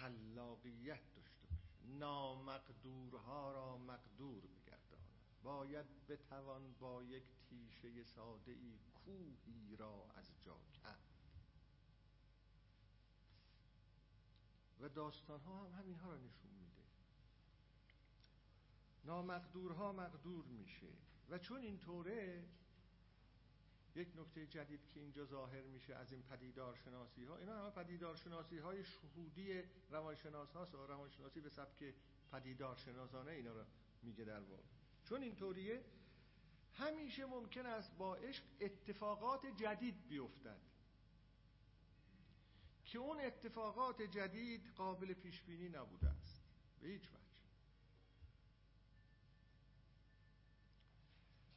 خلاقیت داشته باشه. نامقدورها را مقدور بگرداند. باید بتوان با یک تیشه ساده ای کوهی را از جا کرد. و داستان ها هم همین ها را نشون میده. نامقدورها مقدور میشه. و چون اینطوره یک نکته جدید که اینجا ظاهر میشه از این پدیدار شناسی ها اینا همه پدیدار شناسی های شهودی روانشناس هاست و روانشناسی به سبک پدیدار شناسانه اینا رو میگه در واقع. چون اینطوریه همیشه ممکن است با عشق اتفاقات جدید بیفتد. که اون اتفاقات جدید قابل پیش بینی نبوده است. به هیچ وجه.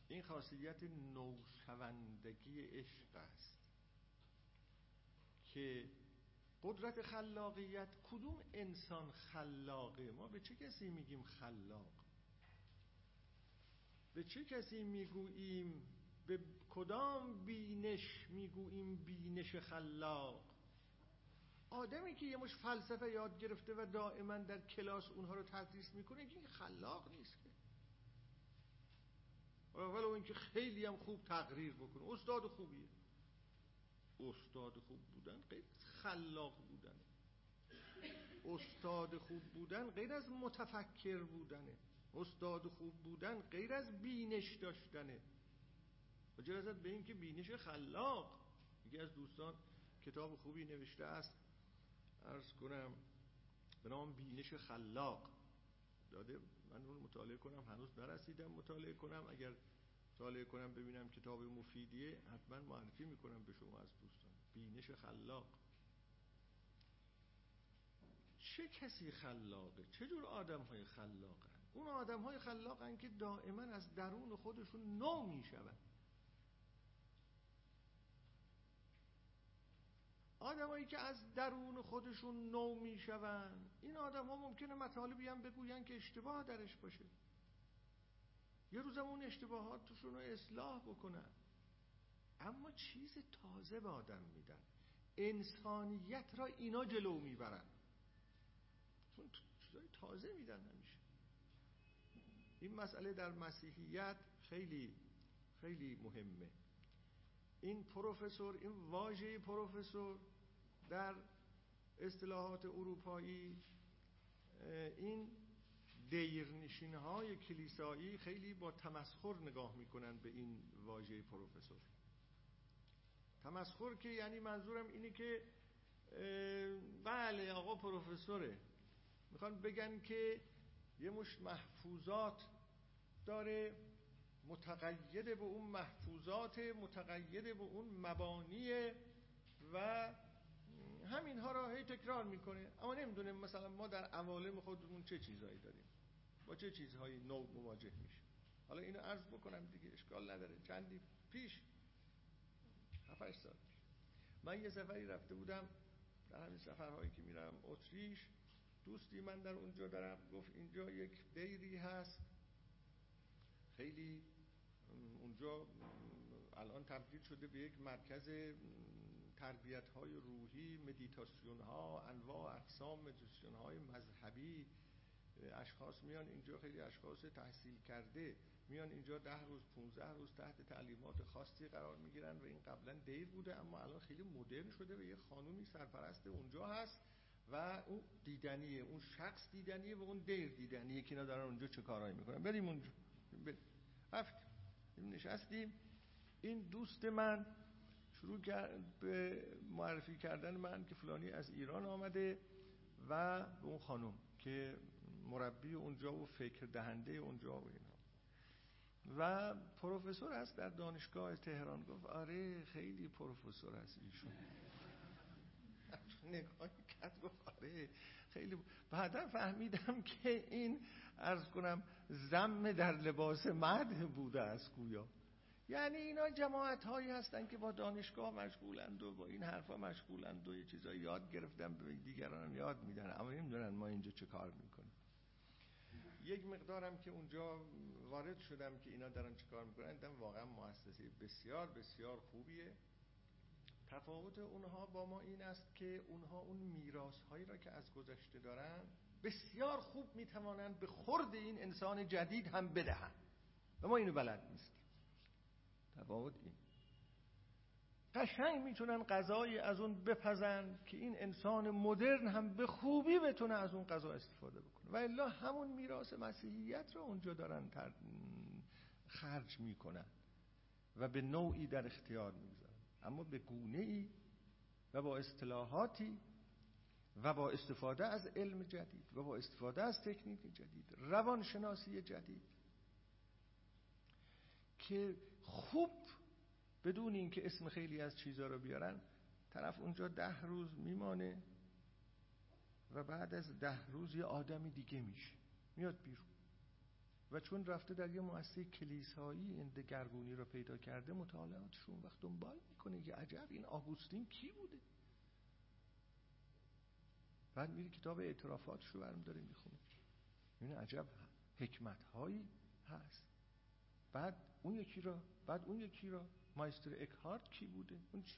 این خاصیت نوشوندگی عشق است که قدرت خلاقیت کدوم انسان خلاقه؟ ما به چه کسی میگیم خلاق؟ به چه کسی می‌گوییم؟ به کدام بینش می‌گوییم بینش خلاق؟ آدمی که یه مش فلسفه یاد گرفته و دائما در کلاس اونها رو تدریس می‌کنه این خلاق نیست ولو اینکه خیلی هم خوب تقریر بکنه استاد خوبیه. استاد خوب بودن غیر خلاق بودن استاد خوب بودن غیر از متفکر بودنه. استاد خوب بودن غیر از بینش داشتنه. و به این که بینش خلاق. یکی از دوستان کتاب خوبی نوشته است. ارز کنم به نام بینش خلاق. داده؟ من اون مطالعه کنم هنوز نرسیدم مطالعه کنم. اگر مطالعه کنم ببینم کتاب مفیدیه حتما معرفی می‌کنم به شما از دوستان. بینش خلاق. چه کسی خلاقه؟ چه جور آدم های خلاقه اون آدم های خلاقن که دائما از درون خودشون نو میشون آدمایی که از درون خودشون نو میشون این آدم ها ممکنه مطالبی هم بگوین که اشتباه درش باشه. یه روزم اون اشتباهاتشون رو اصلاح بکنن. اما چیز تازه به آدم میدن. انسانیت را اینا جلو می‌برن. چون چیزای تازه میدن همیشه. این مسئله در مسیحیت خیلی خیلی مهمه. این پروفسور این واژه پروفسور در اصطلاحات اروپایی این دیرنشین های کلیسایی خیلی با تمسخر نگاه می‌کنن به این واژه پروفسور. تمسخر که یعنی منظورم اینه که بله آقا پروفسوره. می‌خوان بگن که یه مش محفوظات داره متقید به اون محفوظات متقید به اون مبانی و همینها را هی تکرار می‌کنه. اما نمی‌دونه مثلا ما در عوالم خودمون چه چیزهایی داریم. با چه چیزهایی نو مواجه میشه حالا اینو عرض بکنم دیگه اشکال نداره. چندی پیش؟ هفتش سال من یه سفری رفته بودم در همین سفرهایی که میرم اتریش. دوستی من در اونجا دارم. گفت اینجا یک دیری هست. خیلی اونجا الان تبدیل شده به یک مرکز تربیت های روحی مدیتاسیون ها انواع اقسام مدیتاسیون های مذهبی اشخاص میان اینجا خیلی اشخاص تحصیل کرده میان اینجا ده روز 15 روز تحت تعلیمات خاصی قرار می‌گیرن و این قبلا دیر بوده اما الان خیلی مدرن شده و یه خانومی سرپرست اونجا هست و اون دیدنیه اون شخص دیدنیه و اون دیر دیدنیه که اینا دارن اونجا چه کارهایی می‌کنن. بریم اونجا. رفتیم. نشستیم. این دوست من شروع کرد به معرفی کردن من که فلانی از ایران آمده و به اون خانم که مربی اونجا و فکر دهنده اونجا و اینا. و پروفسور هست در دانشگاه تهران. گفت آره خیلی پروفسور هست ایشون. نگاه کرد گفت آره خیلی بعدا فهمیدم که این ارز کنم زم در لباس مده بوده است گویا. یعنی اینا جماعت هایی هستن که با دانشگاه مشغولند و با این حرفا مشغولند و یه چیزایی یاد گرفتن به دیگران یاد میدن. اما نمی‌دونن ما اینجا چه کار می‌کنیم. یک مقدارم که اونجا وارد شدم که اینا دارن چه کار می‌کنن دیدم واقعا مؤسسه بسیار بسیار خوبیه. تفاوت اونها با ما این است که اونها اون میراث هایی را که از گذشته دارن بسیار خوب می‌توانند به خورد این انسان جدید هم بدهند. و ما اینو بلد نیستیم. تفاوت این قشنگ می‌تونن غذایی از اون بپزن که این انسان مدرن هم به خوبی بتونه از اون غذا استفاده بکنه. و الا همون میراث مسیحیت رو اونجا دارن خرج می‌کنن و به نوعی در اختیار می‌گذارن. اما به گونه ای و با اصطلاحاتی و با استفاده از علم جدید و با استفاده از تکنیک جدید روانشناسی جدید که خوب بدون اینکه اسم خیلی از چیزها رو بیارن طرف اونجا ده روز میمانه و بعد از ده روز یه آدمی دیگه میشه میاد بیرون. و چون رفته در یه مؤسسه کلیسایی این دگرگونی رو پیدا کرده مطالعاتشون وقت دنبال می‌کنه که عجب این آگوستین کی بوده؟ بعد میری کتاب اعترافاتش رو برم داره می‌خونه. این عجب حکمت هایی هست. بعد اون یکی را بعد اون یکی را مایستر اکهارت کی بوده اون چی؟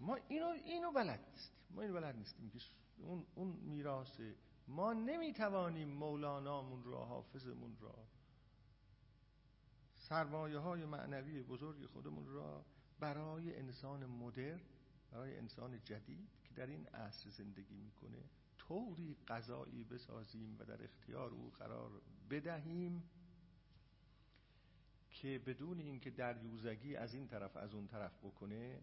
ما اینو اینو بلد نیستیم ما اینو بلد نیستیم که اون اون میراث ما نمی‌توانیم مولانامون را حافظمون را سرمایه های معنوی بزرگ خودمون را برای انسان مدر برای انسان جدید که در این عصر زندگی می‌کنه طوری قضایی بسازیم و در اختیار او قرار بدهیم که بدون اینکه دریوزگی از این طرف از اون طرف بکنه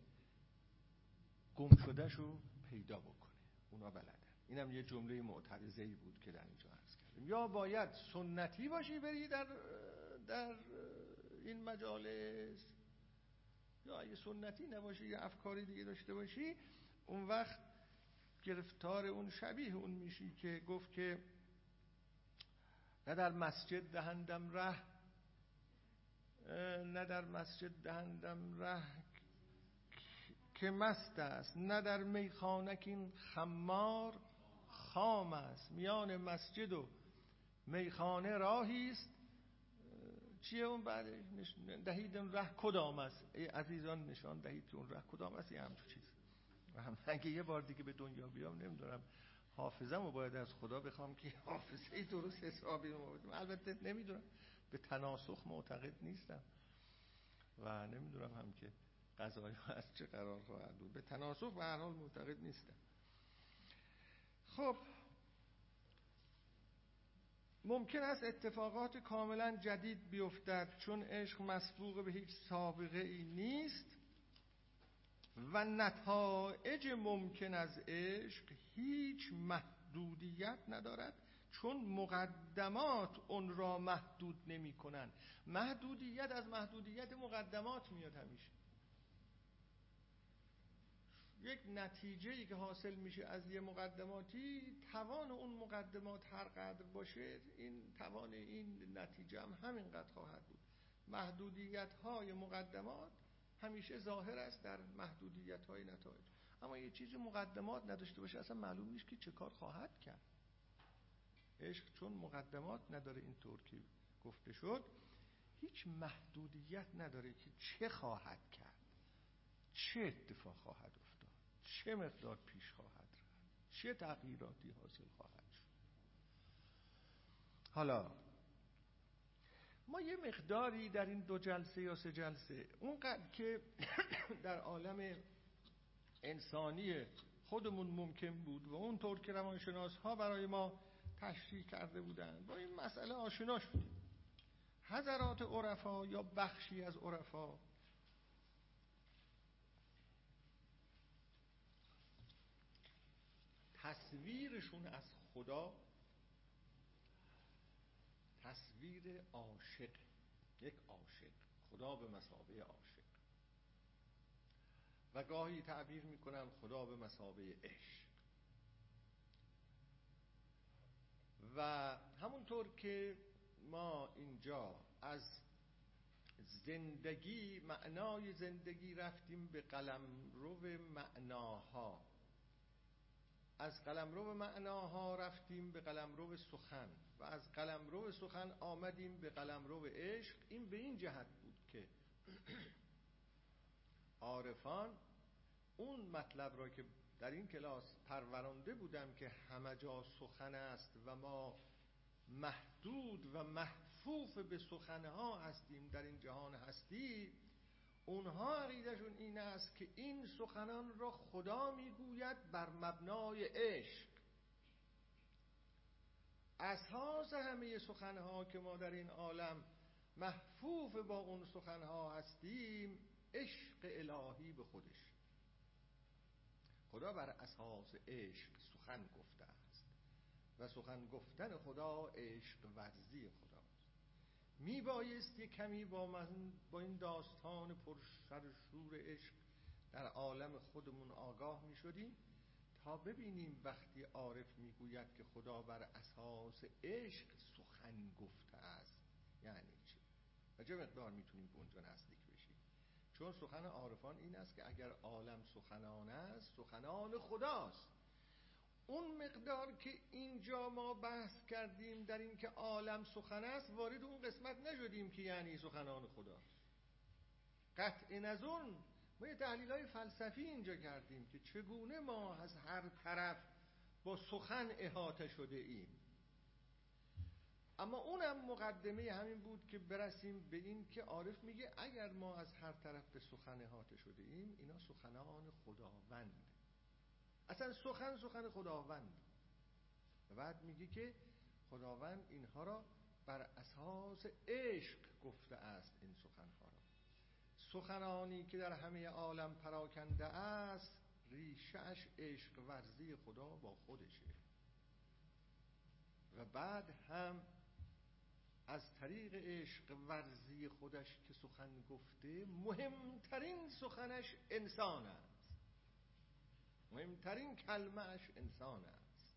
گم شدهش رو پیدا بکنه. اونا بلدن. اینم یه جمله معترضه ای بود که در اینجا عرض کردیم. یا باید سنتی باشی بری در در این مجالس یا اگه سنتی نباشی یا افکاری دیگه داشته باشی اون وقت گرفتار اون شبیه اون میشی که گفت که نه در مسجد دهندم ره نه در مسجد دهندم ره که مست است نه در میخانک این خمار خام است. میان مسجد و میخانه راهی است. چیه اون بعد؟ دهید اون ره کدام است؟ ای عزیزان نشان دهید اون ره کدام است؟ یه همچون چیز. و اگه یه بار دیگه به دنیا بیام نمی‌دونم. حافظم رو باید از خدا بخوام که حافظه درست حسابی البته نمی‌دونم. به تناسخ معتقد نیستم. و نمی‌دونم هم که قضایی از چه قرار خواهد بود. به تناسخ به هر حال معتقد نیستم. خب ممکن است اتفاقات کاملا جدید بیفتد چون عشق مسبوق به هیچ سابقه ای نیست و نتایج ممکن از عشق هیچ محدودیت ندارد. چون مقدمات اون را محدود نمی کنن. محدودیت از محدودیت مقدمات میاد همیشه. یک نتیجه ای که حاصل میشه از یه مقدماتی توان اون مقدمات هر قدر باشه این توان این نتیجه هم همینقدر خواهد بود. محدودیت های مقدمات همیشه ظاهر است در محدودیت های نتایج. اما یه چیزی مقدمات نداشته باشه اصلا معلوم نیست که چه کار خواهد کرد. عشق چون مقدمات نداره اینطور که گفته شد هیچ محدودیت نداره که چه خواهد کرد چه اتفاق خواهد افتاد چه مقدار پیش خواهد رفت چه تغییراتی حاصل خواهد شد. حالا ما یه مقداری در این دو جلسه یا سه جلسه اونقدر که در عالم انسانی خودمون ممکن بود و اونطور که روانشناس ها برای ما تشریح کرده بودند با این مسئله آشنا شدیم حضرات عرفا یا بخشی از عرفا؟ تصویرشون از خدا تصویر عاشق یک عاشق خدا به مسابه عاشق. و گاهی تعبیر می‌کنن خدا به مسابه عشق. و همونطور که ما اینجا از زندگی معنای زندگی رفتیم به قلم رو معناها. از قلمرو معناها رفتیم به قلمرو سخن و از قلمرو سخن آمدیم به قلمرو عشق. این به این جهت بود که عارفان اون مطلب را که در این کلاس پرورانده بودم که همه جا سخن است و ما محدود و محفوف به سخنها هستیم در این جهان هستی. اونها عقیدشون این است که این سخنان را خدا می‌گوید بر مبنای عشق. اساس همه سخنها که ما در این عالم محفوف با اون سخنها هستیم عشق الهی به خودش. خدا بر اساس عشق سخن گفته است. و سخن گفتن خدا عشق ورزی خدا می بایست یه کمی با, من با این داستان پرشرشور عشق در عالم خودمون آگاه می شدیم تا ببینیم وقتی عارف می‌گوید که خدا بر اساس عشق سخن گفته است. یعنی چی؟ و چه مقدار می‌تونیم به اونجا نزدیک چون سخن عارفان این است که اگر عالم سخنان است سخنان خداست. اون مقدار که اینجا ما بحث کردیم در اینکه عالم سخن است وارد اون قسمت نشدیم که یعنی سخنان خداست قطع نظر ما یه تحلیل های فلسفی اینجا کردیم که چگونه ما از هر طرف با سخن احاطه شده ایم. اما اونم مقدمه همین بود که برسیم به این که عارف میگه اگر ما از هر طرف به سخن احاطه شده ایم اینا سخنان خداوند. اصلا سخن سخن خداوند. و بعد میگه که خداوند اینها را بر اساس عشق گفته است این سخنها را. سخنانی که در همه عالم پراکنده است ریشهش عشق ورزی خدا با خودشه. و بعد هم از طریق عشق ورزی خودش که سخن گفته مهمترین سخنش انسان است. مهمترین کلمهش انسان است.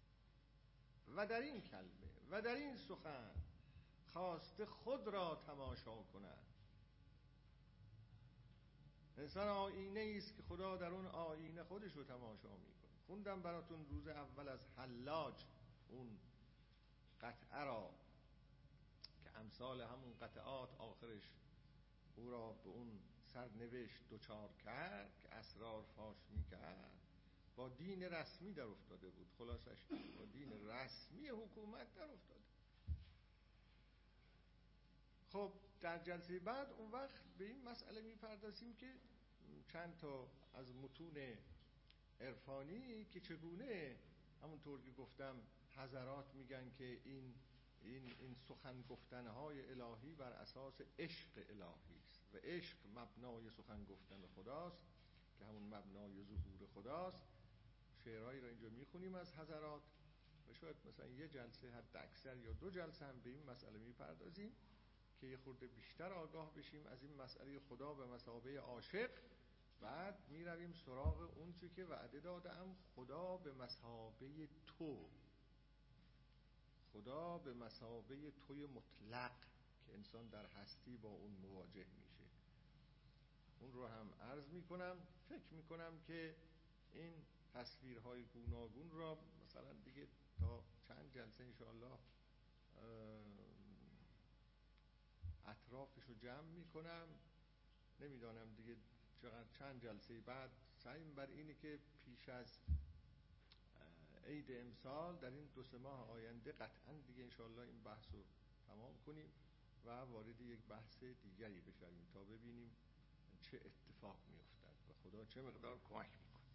و در این کلمه و در این سخن خواست خود را تماشا کند. انسان آینه است که خدا در اون آینه خودش رو تماشا می‌کنه. خوندم براتون روز اول از حلاج اون قطعه را. امثال همون قطعات آخرش او را به اون سرنوشت دچار کرد که اسرار فاش می‌کرد. با دین رسمی در افتاده بود. خلاصش با دین رسمی حکومت در افتاده. خب در جلسه بعد اون وقت به این مسئله می‌پردازیم که چند تا از متون عرفانی که چگونه همونطور که گفتم حضرات میگن که این این این سخن گفتنهای الهی بر اساس عشق الهی است. و عشق مبنای سخن گفتن خداست که همون مبنای ظهور خداست. شعرهایی را اینجا می‌خونیم از حضرات. و شاید مثلا یه جلسه حد اکثر یا دو جلسه هم به این مسئله می‌پردازیم که یه خورده بیشتر آگاه بشیم از این مسئله خدا به مسابه عاشق. بعد می‌رویم سراغ اون چی که وعده دادم خدا به مسابه تو. خدا به مسابه توی مطلق که انسان در هستی با اون مواجه میشه. اون رو هم عرض می‌کنم فکر می‌کنم که این تصویرهای گوناگون را مثلا دیگه تا چند جلسه انشاءالله اطرافش رو جمع می‌کنم. نمی‌دانم دیگه چقدر چند جلسه بعد. سعیم بر اینه که پیش از عید امسال در این دو سه ماه آینده قطعا دیگه انشاءالله این بحث رو تمام کنیم و وارد یک بحث دیگری بشویم تا ببینیم چه اتفاق میافتد و خدا چه مقدار کمک می‌کنه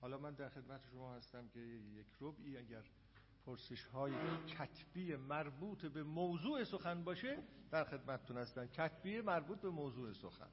حالا من در خدمت شما هستم که یک ربعی اگر پرسش های کتبی مربوط به موضوع سخن باشه در خدمتتون هستم. کتبی مربوط به موضوع سخن.